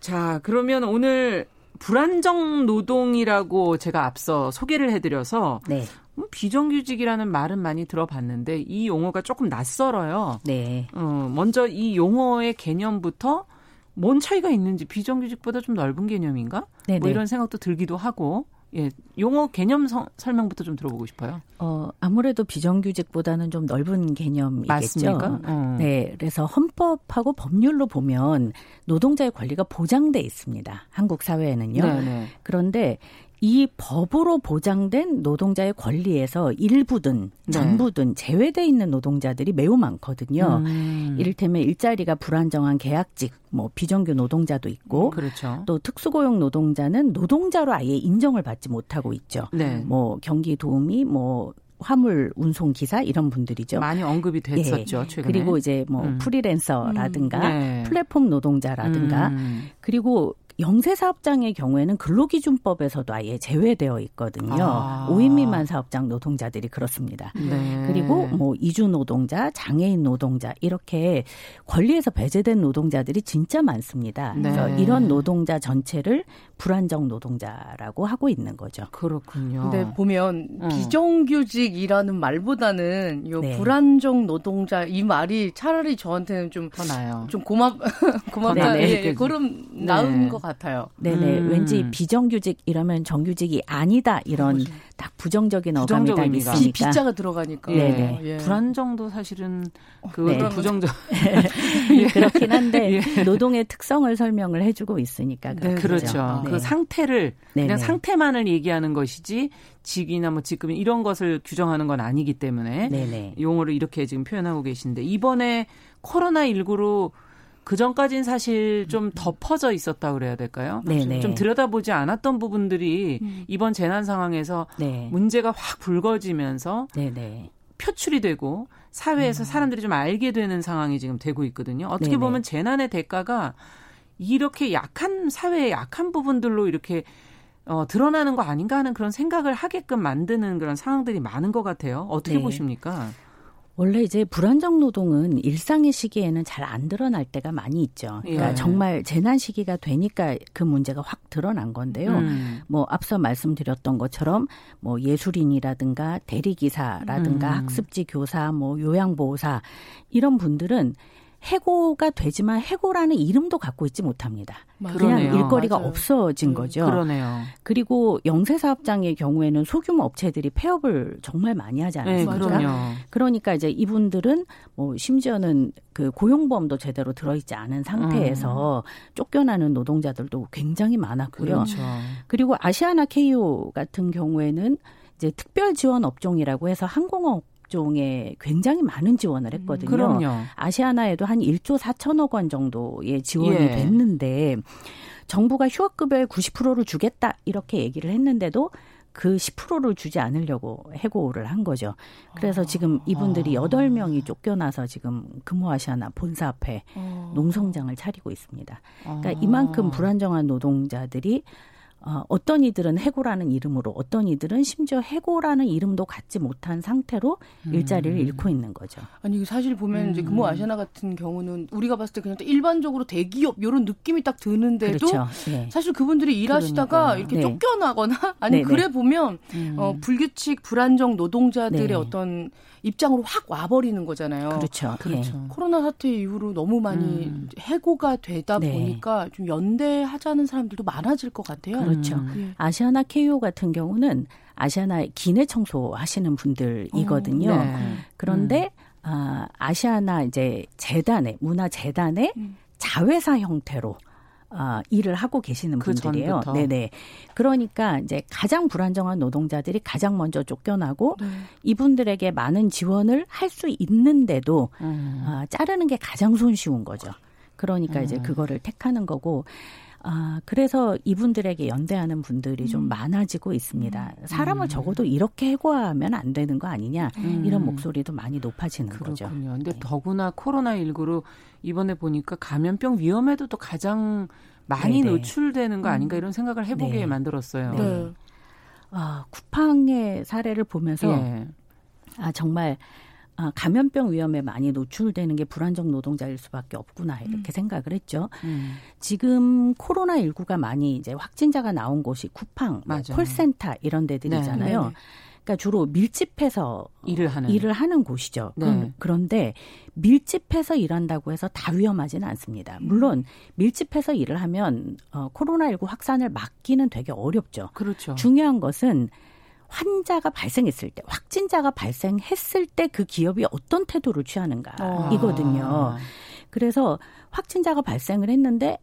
자, 그러면 오늘 불안정 노동이라고 제가 앞서 소개를 해드려서 네. 음, 비정규직이라는 말은 많이 들어봤는데 이 용어가 조금 낯설어요. 네. 어, 먼저 이 용어의 개념부터 뭔 차이가 있는지 비정규직보다 좀 넓은 개념인가? 네네. 뭐 이런 생각도 들기도 하고 예, 용어 개념 서, 설명부터 좀 들어보고 싶어요. 어, 아무래도 비정규직보다는 좀 넓은 개념이겠죠. 맞습니까? 어. 네. 그래서 헌법하고 법률로 보면 노동자의 권리가 보장돼 있습니다. 한국 사회에는요. 네네. 그런데 이 법으로 보장된 노동자의 권리에서 일부든 네. 전부든 제외돼 있는 노동자들이 매우 많거든요. 음. 이를테면 일자리가 불안정한 계약직, 뭐 비정규 노동자도 있고 그렇죠. 또 특수고용 노동자는 노동자로 아예 인정을 받지 못하고 있죠. 네. 뭐 경기 도우미, 뭐 화물 운송 기사 이런 분들이죠. 많이 언급이 됐었죠, 예. 최근에. 그리고 이제 뭐 음. 프리랜서라든가 네. 플랫폼 노동자라든가 음. 그리고 영세 사업장의 경우에는 근로기준법에서도 아예 제외되어 있거든요. 아. 5인 미만 사업장 노동자들이 그렇습니다. 네. 그리고 뭐 이주 노동자, 장애인 노동자 이렇게 권리에서 배제된 노동자들이 진짜 많습니다. 그래서 네. 이런 노동자 전체를 불안정 노동자라고 하고 있는 거죠. 그렇군요. 근데 보면 어. 비정규직이라는 말보다는 요 네. 불안정 노동자 이 말이 차라리 저한테는 좀 더 나요. 좀 고맙 고맙다 네네. 예, 예, 그럼 나은 네. 것 같아요. 네네. 음. 왠지 비정규직 이러면 정규직이 아니다 이런 그렇죠. 딱 부정적인 어감이 부정적 딱 의미가. 비, 있으니까. 비자가 들어가니까. 네네. 예. 불안정도 사실은 그것도 네. 부정적. 그렇긴 한데 예. 노동의 특성을 설명을 해주고 있으니까 네, 그렇죠. 그렇죠. 네. 그 상태를 네네. 그냥 상태만을 얘기하는 것이지 직이나 뭐 직급 이런 것을 규정하는 건 아니기 때문에 네네. 용어를 이렇게 지금 표현하고 계신데 이번에 코로나 19로 그 전까지는 사실 좀 덮어져 있었다 그래야 될까요? 네네. 좀 들여다보지 않았던 부분들이 이번 재난 상황에서 네. 문제가 확 불거지면서 네네. 표출이 되고 사회에서 사람들이 좀 알게 되는 상황이 지금 되고 있거든요. 어떻게 네네. 보면 재난의 대가가 이렇게 약한 사회의 약한 부분들로 이렇게 어, 드러나는 거 아닌가 하는 그런 생각을 하게끔 만드는 그런 상황들이 많은 것 같아요. 어떻게 네. 보십니까? 원래 이제 불안정 노동은 일상의 시기에는 잘 안 드러날 때가 많이 있죠. 그러니까 예. 정말 재난 시기가 되니까 그 문제가 확 드러난 건데요. 음. 뭐 앞서 말씀드렸던 것처럼 뭐 예술인이라든가 대리기사라든가 음. 학습지 교사, 뭐 요양보호사 이런 분들은 해고가 되지만 해고라는 이름도 갖고 있지 못합니다. 맞아요. 그냥 그러네요. 일거리가 맞아요. 없어진 음, 거죠. 그러네요. 그리고 영세 사업장의 경우에는 소규모 업체들이 폐업을 정말 많이 하지 네, 않았습니까? 그럼요. 그러니까 이제 이분들은 뭐 심지어는 그 고용보험도 제대로 들어있지 않은 상태에서 쫓겨나는 노동자들도 굉장히 많았고요. 그렇죠. 그리고 아시아나 KO 같은 경우에는 이제 특별 지원 업종이라고 해서 항공업 종에 굉장히 많은 지원을 했거든요. 그럼요. 아시아나에도 한 1조 4천억 원 정도의 지원이 예. 됐는데 정부가 휴학급여의 90%를 주겠다 이렇게 얘기를 했는데도 그 10%를 주지 않으려고 해고를 한 거죠. 그래서 지금 이분들이 아. 8명이 쫓겨나서 지금 금호아시아나 본사 앞에 어. 농성장을 차리고 있습니다. 그러니까 아. 이만큼 불안정한 노동자들이 어, 어떤 이들은 해고라는 이름으로 어떤 이들은 심지어 해고라는 이름도 갖지 못한 상태로 음. 일자리를 잃고 있는 거죠. 아니 사실 보면 이제 금호 아시아나 같은 경우는 우리가 봤을 때 그냥 딱 일반적으로 대기업 이런 느낌이 딱 드는데도 그렇죠. 네. 사실 그분들이 일하시다가 그러니까요. 이렇게 네. 쫓겨나거나 아니 네, 그래 네. 보면 음. 어, 불규칙 불안정 노동자들의 네. 어떤 입장으로 확 와버리는 거잖아요. 그렇죠. 그렇죠. 예. 코로나 사태 이후로 너무 많이 음. 해고가 되다 네. 보니까 좀 연대하자는 사람들도 많아질 것 같아요. 그렇죠. 음. 예. 아시아나 KO 같은 경우는 아시아나 기내 청소 하시는 분들이거든요. 네. 그런데 아, 아시아나 이제 재단의 문화 재단의 음. 자회사 형태로 아, 일을 하고 계시는 그 분들이에요. 전부터. 네네. 그러니까 이제 가장 불안정한 노동자들이 가장 먼저 쫓겨나고 네. 이분들에게 많은 지원을 할 수 있는데도 음. 아, 자르는 게 가장 손쉬운 거죠. 그러니까 이제 음. 그거를 택하는 거고 아, 그래서 이분들에게 연대하는 분들이 음. 좀 많아지고 있습니다. 사람을 적어도 이렇게 해고하면 안 되는 거 아니냐 음. 이런 목소리도 많이 높아지는 거죠. 그렇군요. 근데 네. 더구나 코로나19로 이번에 보니까 감염병 위험에도 또 가장 많이 네네. 노출되는 거 아닌가 이런 생각을 해보게 네. 만들었어요. 네. 아, 쿠팡의 사례를 보면서 예. 아 정말 아, 감염병 위험에 많이 노출되는 게 불안정 노동자일 수밖에 없구나 이렇게 생각을 했죠. 음. 지금 코로나 19가 많이 이제 확진자가 나온 곳이 쿠팡, 뭐. 콜센터 이런 데들이잖아요. 네, 네. 그러니까 주로 밀집해서 일을 하는. 일을 하는 곳이죠. 네. 그럼- 그런데 밀집해서 일한다고 해서 다 위험하지는 않습니다. 물론 밀집해서 일을 하면 어, 코로나 19 확산을 막기는 되게 어렵죠. 그렇죠. 중요한 것은 환자가 발생했을 때, 확진자가 발생했을 때 그 기업이 어떤 태도를 취하는가이거든요. 아. 그래서 확진자가 발생을 했는데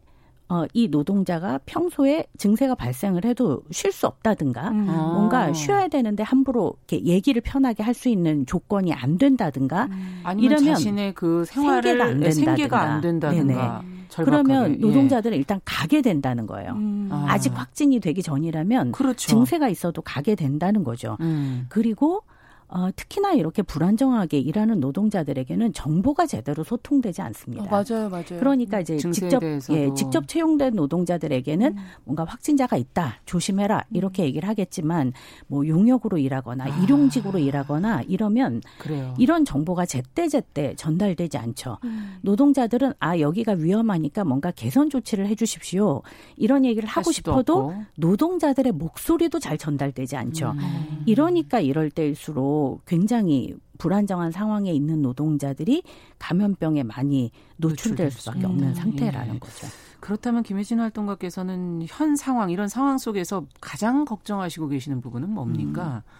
어, 이 노동자가 평소에 증세가 발생을 해도 쉴 수 없다든가 음. 어. 뭔가 쉬어야 되는데 함부로 이렇게 얘기를 편하게 할 수 있는 조건이 안 된다든가 아니면 이러면 자신의 그 생활을 생계가 안 네, 생계가 안 된다든가. 절박하게. 그러면 예. 노동자들은 일단 가게 된다는 거예요. 음. 아. 아직 확진이 되기 전이라면 그렇죠. 증세가 있어도 가게 된다는 거죠. 음. 그리고 어, 특히나 이렇게 불안정하게 일하는 노동자들에게는 정보가 제대로 소통되지 않습니다. 어, 맞아요, 맞아요. 그러니까 이제 직접 대해서도. 예, 직접 채용된 노동자들에게는 뭔가 확진자가 있다 조심해라 이렇게 얘기를 하겠지만 뭐 용역으로 일하거나 아. 일용직으로 일하거나 이러면 그래요. 이런 정보가 제때 제때 전달되지 않죠. 음. 노동자들은 아 여기가 위험하니까 뭔가 개선 조치를 해주십시오 이런 얘기를 하고 싶어도 없고. 노동자들의 목소리도 잘 전달되지 않죠. 음. 이러니까 이럴 때일수록 실제로 굉장히 불안정한 상황에 있는 노동자들이 감염병에 많이 노출될 수밖에 없는 음. 상태라는 예. 거죠. 그렇다면 김혜진 활동가께서는 현 상황 이런 상황 속에서 가장 걱정하시고 계시는 부분은 뭡니까? 음.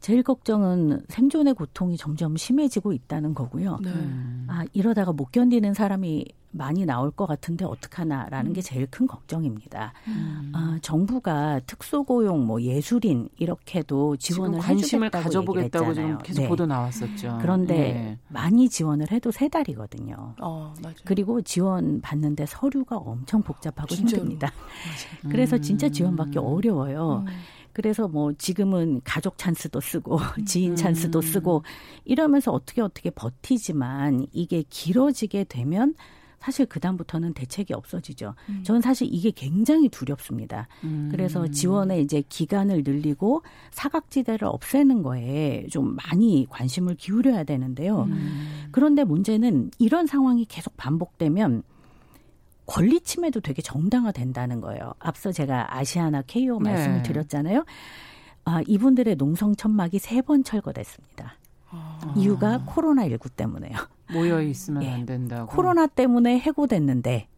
제일 걱정은 생존의 고통이 점점 심해지고 있다는 거고요. 네. 아, 이러다가 못 견디는 사람이 많이 나올 것 같은데 어떡하나라는 음. 게 제일 큰 걱정입니다. 음. 아, 정부가 특수고용, 뭐 예술인 이렇게도 지원을 관심을 가져보겠다고 지금 계속 네. 보도 나왔었죠. 그런데 네. 많이 지원을 해도 세 달이거든요. 어, 그리고 지원 받는데 서류가 엄청 복잡하고 진짜로. 힘듭니다. 맞아요. 그래서 진짜 지원받기 음. 어려워요. 음. 그래서 뭐 지금은 가족 찬스도 쓰고 지인 찬스도 음. 쓰고 이러면서 어떻게 어떻게 버티지만 이게 길어지게 되면 사실 그다음부터는 대책이 없어지죠. 음. 저는 사실 이게 굉장히 두렵습니다. 음. 그래서 지원의 이제 기간을 늘리고 사각지대를 없애는 거에 좀 많이 관심을 기울여야 되는데요. 음. 그런데 문제는 이런 상황이 계속 반복되면 권리 침해도 되게 정당화된다는 거예요. 앞서 제가 아시아나 KO 말씀을 네. 드렸잖아요. 아, 이분들의 농성 천막이 세 번 철거됐습니다. 아. 이유가 코로나19 때문에요. 모여 있으면 예. 안 된다고. 코로나 때문에 해고됐는데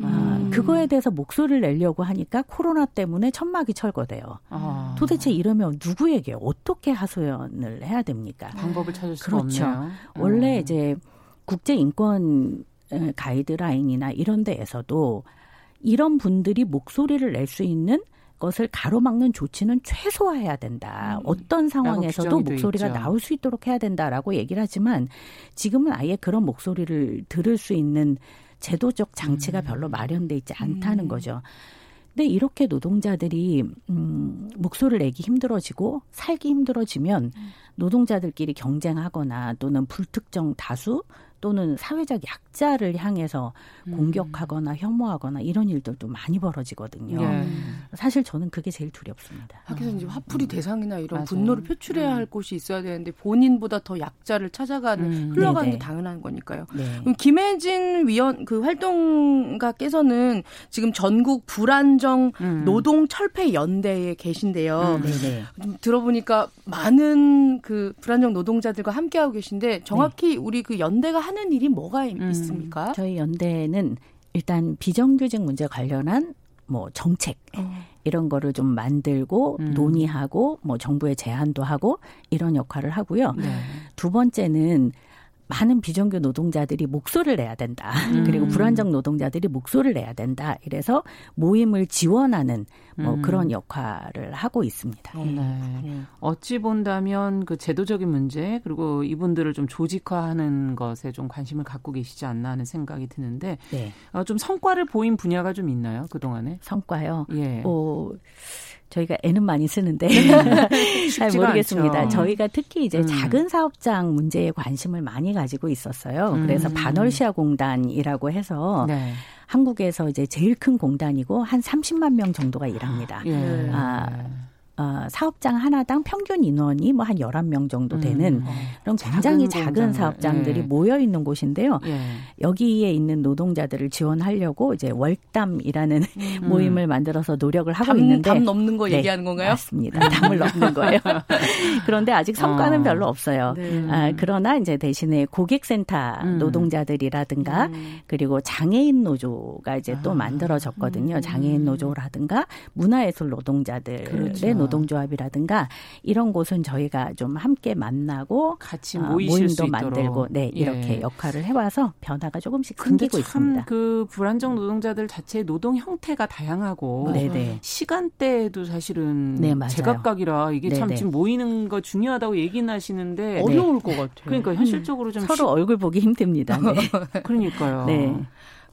아, 음. 그거에 대해서 목소리를 내려고 하니까 코로나 때문에 천막이 철거돼요. 아. 도대체 이러면 누구에게 어떻게 하소연을 해야 됩니까? 방법을 찾을 수가 그렇죠. 없네요. 원래 음. 이제 국제 인권 가이드라인이나 이런 데에서도 이런 분들이 목소리를 낼 수 있는 것을 가로막는 조치는 최소화해야 된다. 음. 어떤 상황에서도 목소리가 나올 수 있도록 해야 된다라고 얘기를 하지만 지금은 아예 그런 목소리를 들을 수 있는 제도적 장치가 음. 별로 마련돼 있지 않다는 음. 거죠. 근데 이렇게 노동자들이 음 목소리를 내기 힘들어지고 살기 힘들어지면 음. 노동자들끼리 경쟁하거나 또는 불특정 다수 또는 사회적 약자를 향해서 음. 공격하거나 혐오하거나 이런 일들도 많이 벌어지거든요. 예. 사실 저는 그게 제일 두렵습니다. 하기서 이제 화풀이 음. 대상이나 이런 맞아요. 분노를 표출해야 음. 할 곳이 있어야 되는데 본인보다 더 약자를 찾아가는 음. 흘러가는 네네. 게 당연한 거니까요. 네. 그럼 김혜진 위원 그 활동가께서는 지금 전국 불안정 음. 노동 철폐 연대에 계신데요. 음. 들어보니까 많은 그 불안정 노동자들과 함께하고 계신데 정확히 네. 우리 그 연대가 하는 일이 뭐가 음, 있습니까? 저희 연대는 일단 비정규직 문제 관련한 뭐 정책 어. 이런 거를 좀 만들고 음. 논의하고 뭐 정부에 제안도 하고 이런 역할을 하고요. 네. 두 번째는 많은 비정규 노동자들이 목소리를 내야 된다. 음. 그리고 불안정 노동자들이 목소리를 내야 된다. 이래서 모임을 지원하는 뭐 음. 그런 역할을 하고 있습니다. 네. 네. 어찌 본다면 그 제도적인 문제 그리고 이분들을 좀 조직화하는 것에 좀 관심을 갖고 계시지 않나 하는 생각이 드는데 네. 어, 좀 성과를 보인 분야가 좀 있나요? 그 동안에? 성과요. 예. 어, 저희가 애는 많이 쓰는데 잘 모르겠습니다. 않죠. 저희가 특히 이제 음. 작은 사업장 문제에 관심을 많이 가지고 있었어요. 음. 그래서 반월시아 공단이라고 해서 네. 한국에서 이제 제일 큰 공단이고 한 30만 명 정도가 일합니다. 예. 아, 어, 사업장 하나당 평균 인원이 뭐한 11명 정도 되는 음, 어. 그런 굉장히 작은, 작은 사업장들이 예. 모여 있는 곳인데요. 예. 여기에 있는 노동자들을 지원하려고 이제 월담이라는 음. 모임을 만들어서 노력을 하고 담, 있는데 담 넘는 거 네, 얘기하는 건가요? 맞습니다. 담을 넘는 거예요. 그런데 아직 성과는 어. 별로 없어요. 네. 아, 그러나 이제 대신에 고객센터 음. 노동자들이라든가 음. 그리고 장애인 노조가 이제 아. 또 만들어졌거든요. 음. 장애인 노조라든가 문화예술 노동자들의 그렇죠. 노동조합이라든가 이런 곳은 저희가 좀 함께 만나고 같이 어, 모임도 만들고 네 예. 이렇게 예. 역할을 해와서 변화가 조금씩 생기고 있습니다. 그 불안정 노동자들 자체 노동 형태가 다양하고 네네. 시간대도 사실은 네, 제각각이라 이게 네네. 참 지금 모이는 거 중요하다고 얘기는 하시는데 어려울 것 같아요. 그러니까 현실적으로 좀 서로 시... 얼굴 보기 힘듭니다. 네. 그러니까요. 네.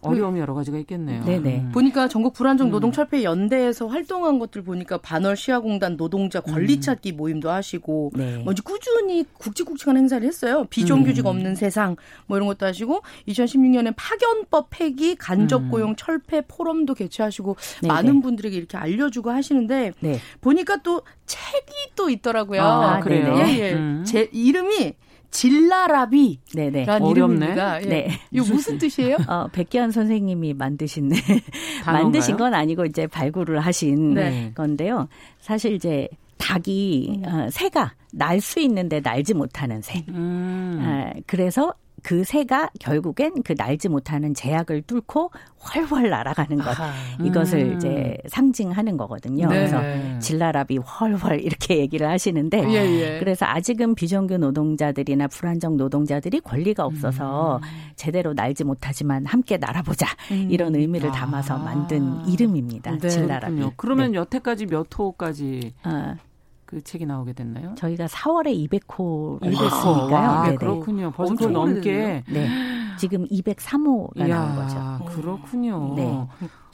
어려움이 여러 가지가 있겠네요. 네네. 음. 보니까 전국 불안정 노동 철폐 연대에서 활동한 것들 보니까 반월 시야공단 노동자 권리 찾기 음. 모임도 하시고 네. 먼저 꾸준히 굵직굵직한 행사를 했어요. 비정규직 음. 없는 세상 뭐 이런 것도 하시고 2016년에 파견법 폐기 간접 고용 음. 철폐 포럼도 개최하시고 네네. 많은 분들에게 이렇게 알려주고 하시는데 네. 보니까 또 책이 또 있더라고요. 아, 그래요? 예, 예. 음. 제 이름이 질라라비. 네네. 어렵네. 예. 네. 이거 무슨 뜻이에요? 어, 백기환 선생님이 만드신, 만드신 건 아니고 이제 발굴을 하신 네. 건데요. 사실 이제 닭이 음. 어, 새가 날 수 있는데 날지 못하는 새. 음. 어, 그래서 그 새가 결국엔 그 날지 못하는 제약을 뚫고 훨훨 날아가는 것 아하. 이것을 음. 이제 상징하는 거거든요. 네. 그래서 진라랍이 훨훨 이렇게 얘기를 하시는데 예, 예. 그래서 아직은 비정규 노동자들이나 불안정 노동자들이 권리가 없어서 음. 제대로 날지 못하지만 함께 날아보자 음. 이런 의미를 담아서 만든 이름입니다. 네, 진라랍이. 그러면 네. 여태까지 몇 호까지? 어. 그 책이 나오게 됐나요? 저희가 4월에 200호를 했으니까요. 네, 그렇군요. 벌써 그 넘게. 네. 지금 203호가 이야, 나온 거죠. 그렇군요. 네.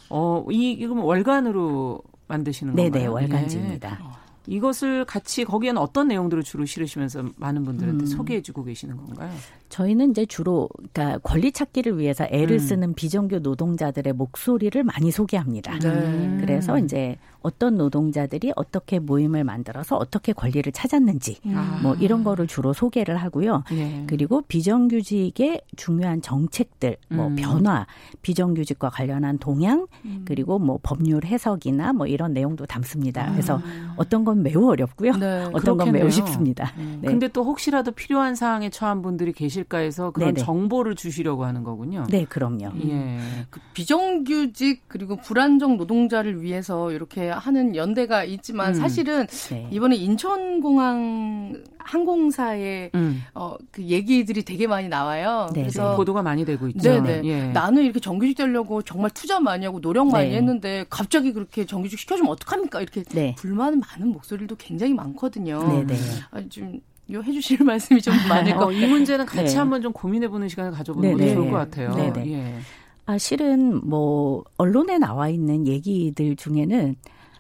어, 이, 이건 월간으로 만드시는 네네, 건가요? 네, 월간지입니다. 네. 이것을 같이 거기에는 어떤 내용들을 주로 실으시면서 많은 분들한테 음. 소개해주고 계시는 건가요? 저희는 이제 주로 그러니까 권리 찾기를 위해서 애를 음. 쓰는 비정규 노동자들의 목소리를 많이 소개합니다. 네. 그래서 이제 어떤 노동자들이 어떻게 모임을 만들어서 어떻게 권리를 찾았는지 음. 뭐 이런 거를 주로 소개를 하고요. 네. 그리고 비정규직의 중요한 정책들, 뭐 음. 변화, 비정규직과 관련한 동향, 음. 그리고 뭐 법률 해석이나 뭐 이런 내용도 담습니다. 그래서 아. 어떤 건 매우 어렵고요. 네, 어떤 그렇겠네요. 건 매우 쉽습니다. 음. 네. 근데 또 혹시라도 필요한 사항에 처한 분들이 계실 까 해서 그런 네네. 정보를 주시려고 하는 거군요. 네, 그럼요. 예. 그 비정규직 그리고 불안정 노동자를 위해서 이렇게 하는 연대가 있지만 음. 사실은 네. 이번에 인천공항 항공사의 음. 어, 그 얘기들이 되게 많이 나와요. 네, 그래서 네. 보도가 많이 되고 있죠. 네네. 예. 나는 이렇게 정규직 되려고 정말 투자 많이 하고 노력 많이 네. 했는데 갑자기 그렇게 정규직 시켜주면 어떡합니까? 이렇게 네. 불만 많은 목소리도 굉장히 많거든요. 네 네. 아, 좀 해주실 말씀이 좀 많을 것 같아요. 이 문제는 같이 네. 한번 좀 고민해보는 시간을 가져보는 것도 좋을 것 같아요. 네네. 예. 아, 실은 뭐 언론에 나와 있는 얘기들 중에는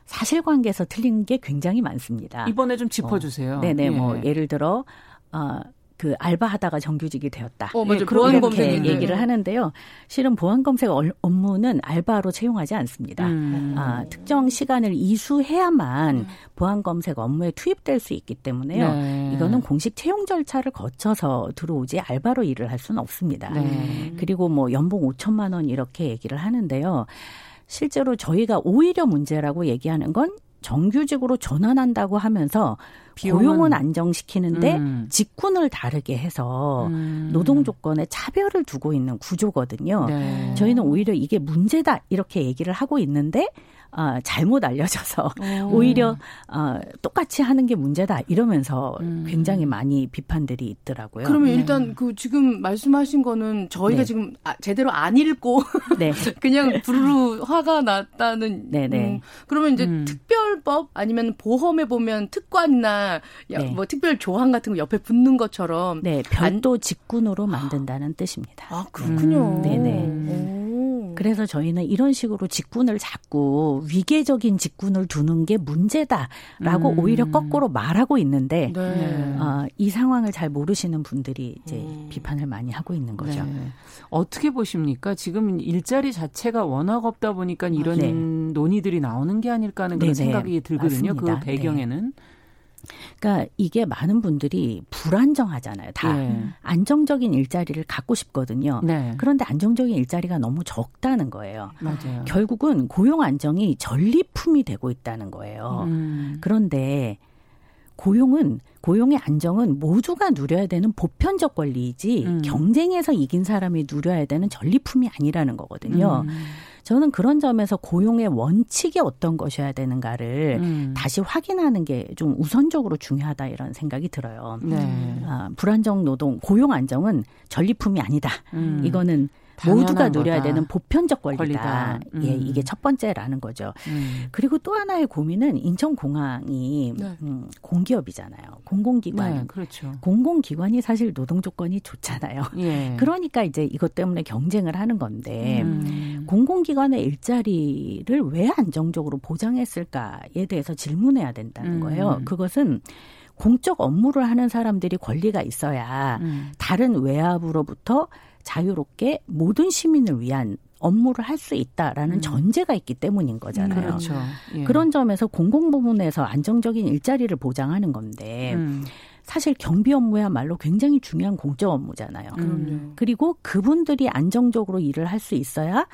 사실관계에서 틀린 게 굉장히 많습니다. 이번에 좀 짚어주세요. 어, 네네, 뭐 예. 뭐 예를 들어 어, 그 알바하다가 정규직이 되었다. 어, 맞아. 예, 보안 검색 얘기를 하는데요. 실은 보안 검색 업무는 알바로 채용하지 않습니다. 음. 아, 특정 시간을 이수해야만 음. 보안 검색 업무에 투입될 수 있기 때문에요. 네. 이거는 공식 채용 절차를 거쳐서 들어오지 알바로 일을 할 수는 없습니다. 네. 그리고 뭐 연봉 5천만 원 이렇게 얘기를 하는데요. 실제로 저희가 오히려 문제라고 얘기하는 건 정규직으로 전환한다고 하면서 비용은, 고용은 안정시키는데 음. 직군을 다르게 해서 음. 노동 조건에 차별을 두고 있는 구조거든요. 네. 저희는 오히려 이게 문제다 이렇게 얘기를 하고 있는데 어, 잘못 알려져서 오. 오히려 어, 똑같이 하는 게 문제다 이러면서 음. 굉장히 많이 비판들이 있더라고요. 그러면 네. 일단 그 지금 말씀하신 거는 저희가 네. 지금 아, 제대로 안 읽고 네. 그냥 부르르 화가 났다는. 네네. 네. 음, 그러면 이제 음. 특별법 아니면 보험에 보면 특관이나 네. 뭐 특별 조항 같은 거 옆에 붙는 것처럼 네 별도 직군으로 만든다는 뜻입니다. 아 그렇군요. 음. 네네. 오. 그래서 저희는 이런 식으로 직군을 자꾸 위계적인 직군을 두는 게 문제다라고 음. 오히려 거꾸로 말하고 있는데 네. 어, 이 상황을 잘 모르시는 분들이 이제 음. 비판을 많이 하고 있는 거죠. 네. 어떻게 보십니까? 지금 일자리 자체가 워낙 없다 보니까 이런 네. 논의들이 나오는 게 아닐까 하는 그런 네네. 생각이 들거든요. 그 맞습니다. 그 배경에는. 네. 그러니까 이게 많은 분들이 불안정하잖아요. 다 네. 안정적인 일자리를 갖고 싶거든요. 네. 그런데 안정적인 일자리가 너무 적다는 거예요. 맞아요. 결국은 고용 안정이 전리품이 되고 있다는 거예요. 음. 그런데 고용은 고용의 안정은 모두가 누려야 되는 보편적 권리이지 음. 경쟁에서 이긴 사람이 누려야 되는 전리품이 아니라는 거거든요. 음. 저는 그런 점에서 고용의 원칙이 어떤 것이어야 되는가를 음. 다시 확인하는 게 좀 우선적으로 중요하다 이런 생각이 들어요. 네. 아, 불안정 노동, 고용 안정은 전리품이 아니다. 음. 이거는 모두가 누려야 거다. 되는 보편적 권리다. 권리다. 음. 예, 이게 첫 번째라는 거죠. 음. 그리고 또 하나의 고민은 인천공항이 네. 음, 공기업이잖아요. 공공기관. 네, 그렇죠. 공공기관이 사실 노동 조건이 좋잖아요. 예. 그러니까 이제 이것 때문에 경쟁을 하는 건데 음. 공공기관의 일자리를 왜 안정적으로 보장했을까에 대해서 질문해야 된다는 음. 거예요. 그것은 공적 업무를 하는 사람들이 권리가 있어야 음. 다른 외압으로부터 자유롭게 모든 시민을 위한 업무를 할 수 있다라는 음. 전제가 있기 때문인 거잖아요. 그렇죠. 예. 그런 점에서 공공 부문에서 안정적인 일자리를 보장하는 건데 음. 사실 경비 업무야말로 굉장히 중요한 공적 업무잖아요. 음. 그리고 그분들이 안정적으로 일을 할 수 있어야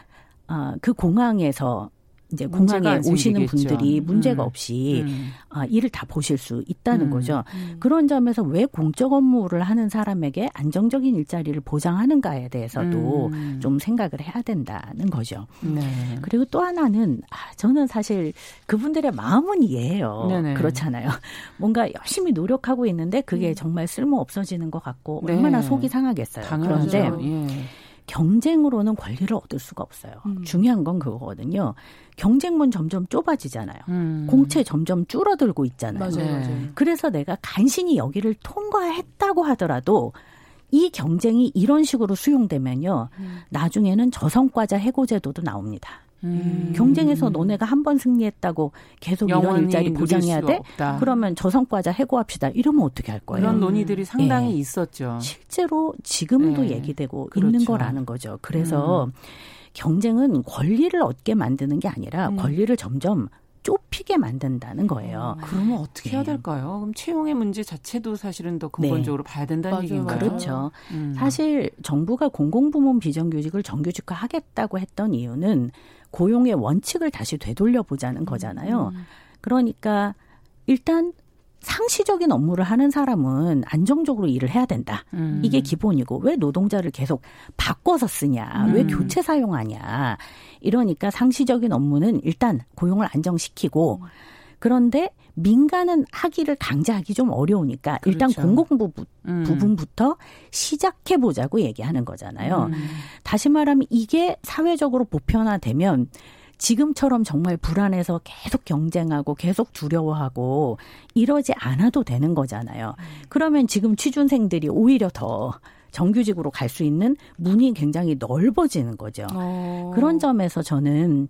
어, 그 공항에서 이제 공항에 오시는 분들이 문제가 음. 없이 음. 아, 일을 다 보실 수 있다는 음. 거죠. 음. 그런 점에서 왜 공적 업무를 하는 사람에게 안정적인 일자리를 보장하는가에 대해서도 음. 좀 생각을 해야 된다는 거죠. 네. 그리고 또 하나는 아, 저는 사실 그분들의 마음은 이해해요. 네네. 그렇잖아요. 뭔가 열심히 노력하고 있는데 그게 음. 정말 쓸모 없어지는 것 같고 네. 얼마나 속이 상하겠어요. 당연하죠. 그런데 예. 경쟁으로는 권리를 얻을 수가 없어요. 음. 중요한 건 그거거든요. 경쟁문 점점 좁아지잖아요. 음. 공채 점점 줄어들고 있잖아요. 맞아요, 맞아요. 네. 그래서 내가 간신히 여기를 통과했다고 하더라도 이 경쟁이 이런 식으로 수용되면요. 음. 나중에는 저성과자 해고제도도 나옵니다. 음. 경쟁에서 너네가 한 번 승리했다고 계속 이런 일자리 보장해야 돼? 없다. 그러면 저성과자 해고합시다. 이러면 어떻게 할 거예요? 그런 논의들이 상당히 네. 있었죠. 실제로 지금도 네. 얘기되고 그렇죠. 있는 거라는 거죠. 그래서 음. 경쟁은 권리를 얻게 만드는 게 아니라 음. 권리를 점점 좁히게 만든다는 거예요. 음, 그러면 어떻게 해야 네. 될까요? 그럼 채용의 문제 자체도 사실은 더 근본적으로 네. 봐야 된다는 얘기인가요? 그렇죠. 음. 사실 정부가 공공부문 비정규직을 정규직화 하겠다고 했던 이유는 고용의 원칙을 다시 되돌려 보자는 거잖아요. 음. 그러니까 일단 상시적인 업무를 하는 사람은 안정적으로 일을 해야 된다. 음. 이게 기본이고 왜 노동자를 계속 바꿔서 쓰냐? 음. 왜 교체 사용하냐? 이러니까 상시적인 업무는 일단 고용을 안정시키고 그런데 민간은 하기를 강제하기 좀 어려우니까 그렇죠. 일단 공공부 음. 부분부터 시작해 보자고 얘기하는 거잖아요. 음. 다시 말하면 이게 사회적으로 보편화되면 지금처럼 정말 불안해서 계속 경쟁하고 계속 두려워하고 이러지 않아도 되는 거잖아요. 음. 그러면 지금 취준생들이 오히려 더 정규직으로 갈 수 있는 문이 굉장히 넓어지는 거죠. 어. 그런 점에서 저는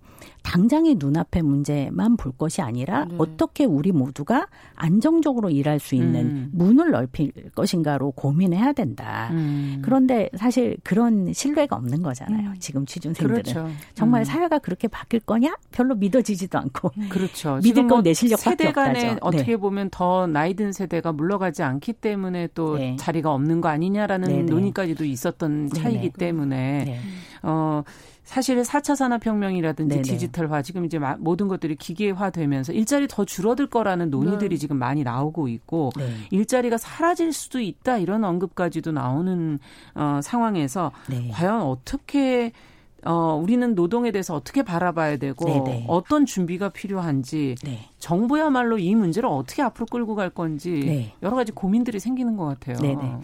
당장의 눈앞의 문제만 볼 것이 아니라 네. 어떻게 우리 모두가 안정적으로 일할 수 있는 음. 문을 넓힐 것인가로 고민해야 된다. 음. 그런데 사실 그런 신뢰가 없는 거잖아요. 음. 지금 취준생들은 그렇죠. 정말 음. 사회가 그렇게 바뀔 거냐? 별로 믿어지지도 않고. 음. 그렇죠. 믿을 건내 뭐 실력밖에 세대 간에 어떻게 네. 보면 더 나이 든 세대가 물러가지 않기 때문에 또 네. 자리가 없는 거 아니냐라는 네네. 논의까지도 있었던 차이기. 때문에 네. 어 사실 4차 산업혁명이라든지 네네. 디지털화 지금 이제 모든 것들이 기계화되면서 일자리 더 줄어들 거라는 논의들이 네. 지금 많이 나오고 있고 네. 일자리가 사라질 수도 있다 이런 언급까지도 나오는 어, 상황에서 네. 과연 어떻게 어, 우리는 노동에 대해서 어떻게 바라봐야 되고 네네. 어떤 준비가 필요한지 네. 정부야말로 이 문제를 어떻게 앞으로 끌고 갈 건지 네. 여러 가지 고민들이 생기는 것 같아요. 네네.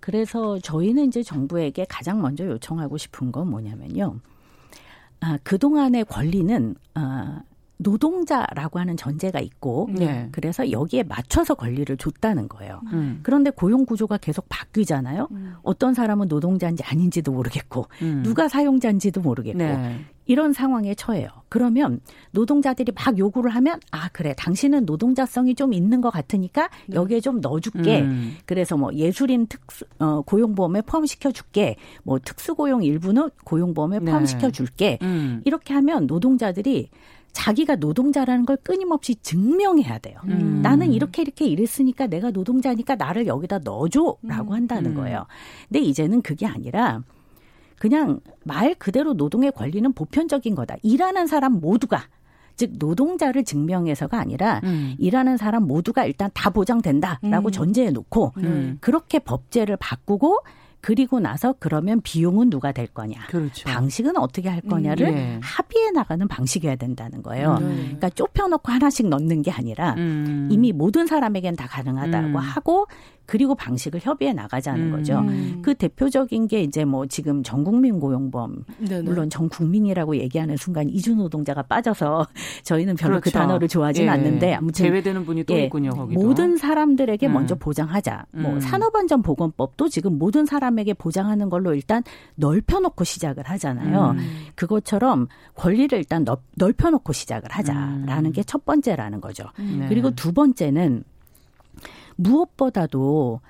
그래서 저희는 이제 정부에게 가장 먼저 요청하고 싶은 건 뭐냐면요. 아, 그동안의 권리는 아, 노동자라고 하는 전제가 있고 네. 그래서 여기에 맞춰서 권리를 줬다는 거예요. 음. 그런데 고용 구조가 계속 바뀌잖아요. 음. 어떤 사람은 노동자인지 아닌지도 모르겠고 음. 누가 사용자인지도 모르겠고 네. 이런 상황에 처해요. 그러면 노동자들이 막 요구를 하면 아 그래 당신은 노동자성이 좀 있는 것 같으니까 네. 여기에 좀 넣어줄게. 음. 그래서 뭐 예술인 특수 어, 고용보험에 포함시켜 줄게. 뭐 특수고용 일부는 고용보험에 네. 포함시켜 줄게. 네. 이렇게 하면 노동자들이 자기가 노동자라는 걸 끊임없이 증명해야 돼요. 음. 나는 이렇게 이렇게 일했으니까 내가 노동자니까 나를 여기다 넣어줘라고 음. 한다는 음. 거예요. 근데 이제는 그게 아니라 그냥 말 그대로 노동의 권리는 보편적인 거다. 일하는 사람 모두가 즉 노동자를 증명해서가 아니라 음. 일하는 사람 모두가 일단 다 보장된다라고 음. 전제해 놓고 음. 그렇게 법제를 바꾸고 그리고 나서 그러면 비용은 누가 될 거냐. 그렇죠. 방식은 어떻게 할 거냐를 음, 예. 합의해 나가는 방식이어야 된다는 거예요. 음. 그러니까 좁혀놓고 하나씩 넣는 게 아니라 음. 이미 모든 사람에겐 다 가능하다고 음. 하고 그리고 방식을 협의해 나가자는 음. 거죠. 그 대표적인 게 이제 뭐 지금 전국민 고용보험 네네. 물론 전 국민이라고 얘기하는 순간 이주 노동자가 빠져서 저희는 별로 그 그렇죠. 그 단어를 좋아하진 예. 않는데 아무튼 제외되는 분이 또 예. 있군요. 거기도. 모든 사람들에게 음. 먼저 보장하자. 뭐 음. 산업안전보건법도 지금 모든 사람에게 보장하는 걸로 일단 넓혀놓고 시작을 하잖아요. 음. 그것처럼 권리를 일단 넓, 넓혀놓고 시작을 하자라는 음. 게첫 번째라는 거죠. 네. 그리고 두 번째는 무엇보다도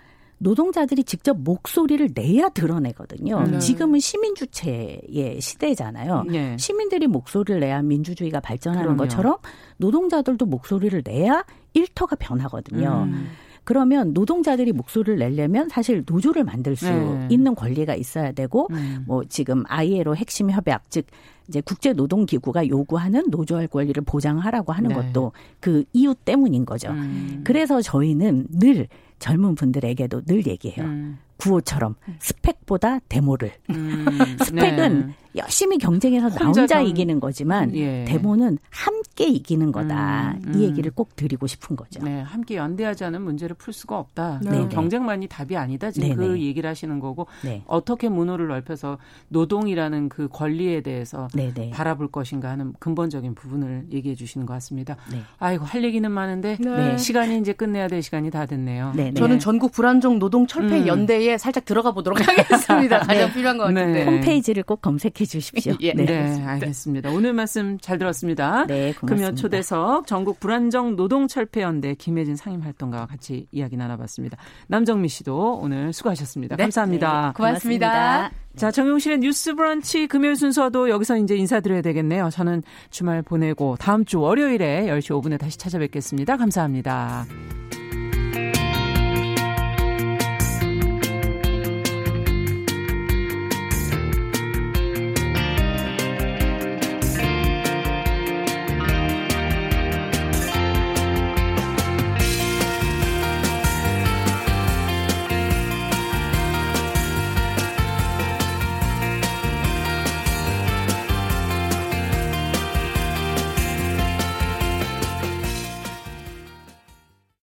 노동자들이 직접 목소리를 내야 드러내거든요. 네. 지금은 시민 주체의 시대잖아요. 네. 시민들이 목소리를 내야 민주주의가 발전하는 그럼요. 것처럼 노동자들도 목소리를 내야 일터가 변하거든요. 음. 그러면 노동자들이 목소리를 내려면 사실 노조를 만들 수 네. 있는 권리가 있어야 되고 음. 뭐 지금 ILO 핵심 협약 즉 이제 국제 노동 기구가 요구하는 노조할 권리를 보장하라고 하는 네. 것도 그 이유 때문인 거죠. 음. 그래서 저희는 늘 젊은 분들에게도 늘 얘기해요. 음. 구호처럼 스펙보다 데모를. 음. 스펙은 네. 열심히 경쟁해서 나 혼자 이기는 거지만 예. 데모는 함께 이기는 거다. 음, 음. 이 얘기를 꼭 드리고 싶은 거죠. 네, 함께 연대하지 않은 문제를 풀 수가 없다. 네. 네. 경쟁만이 답이 아니다. 지금 네, 그 네. 얘기를 하시는 거고 네. 어떻게 문호를 넓혀서 노동이라는 그 권리에 대해서 네, 바라볼 것인가 하는 근본적인 부분을 얘기해 주시는 것 같습니다. 아이고 할 얘기는 많은데 시간이 이제 끝내야 될 시간이 다 됐네요. 저는 전국 불안정 노동 철폐 음. 연대 에 살짝 들어가 보도록 하겠습니다. 가장 필요한 것 같은데 홈페이지를 꼭 검색해 주십시오. 예, 네. 네, 알겠습니다. 오늘 말씀 잘 들었습니다. 네, 고맙습니다. 금요 초대석 전국 불안정 노동철폐연대 김혜진 상임활동가와 같이 이야기 나눠봤습니다. 남정미 씨도 오늘 수고하셨습니다. 네. 감사합니다. 네, 고맙습니다. 고맙습니다. 자, 정용실의 뉴스 브런치 금요일 순서도 여기서 이제 인사드려야 되겠네요. 저는 주말 보내고 다음 주 월요일에 10시 5분에 다시 찾아뵙겠습니다. 감사합니다.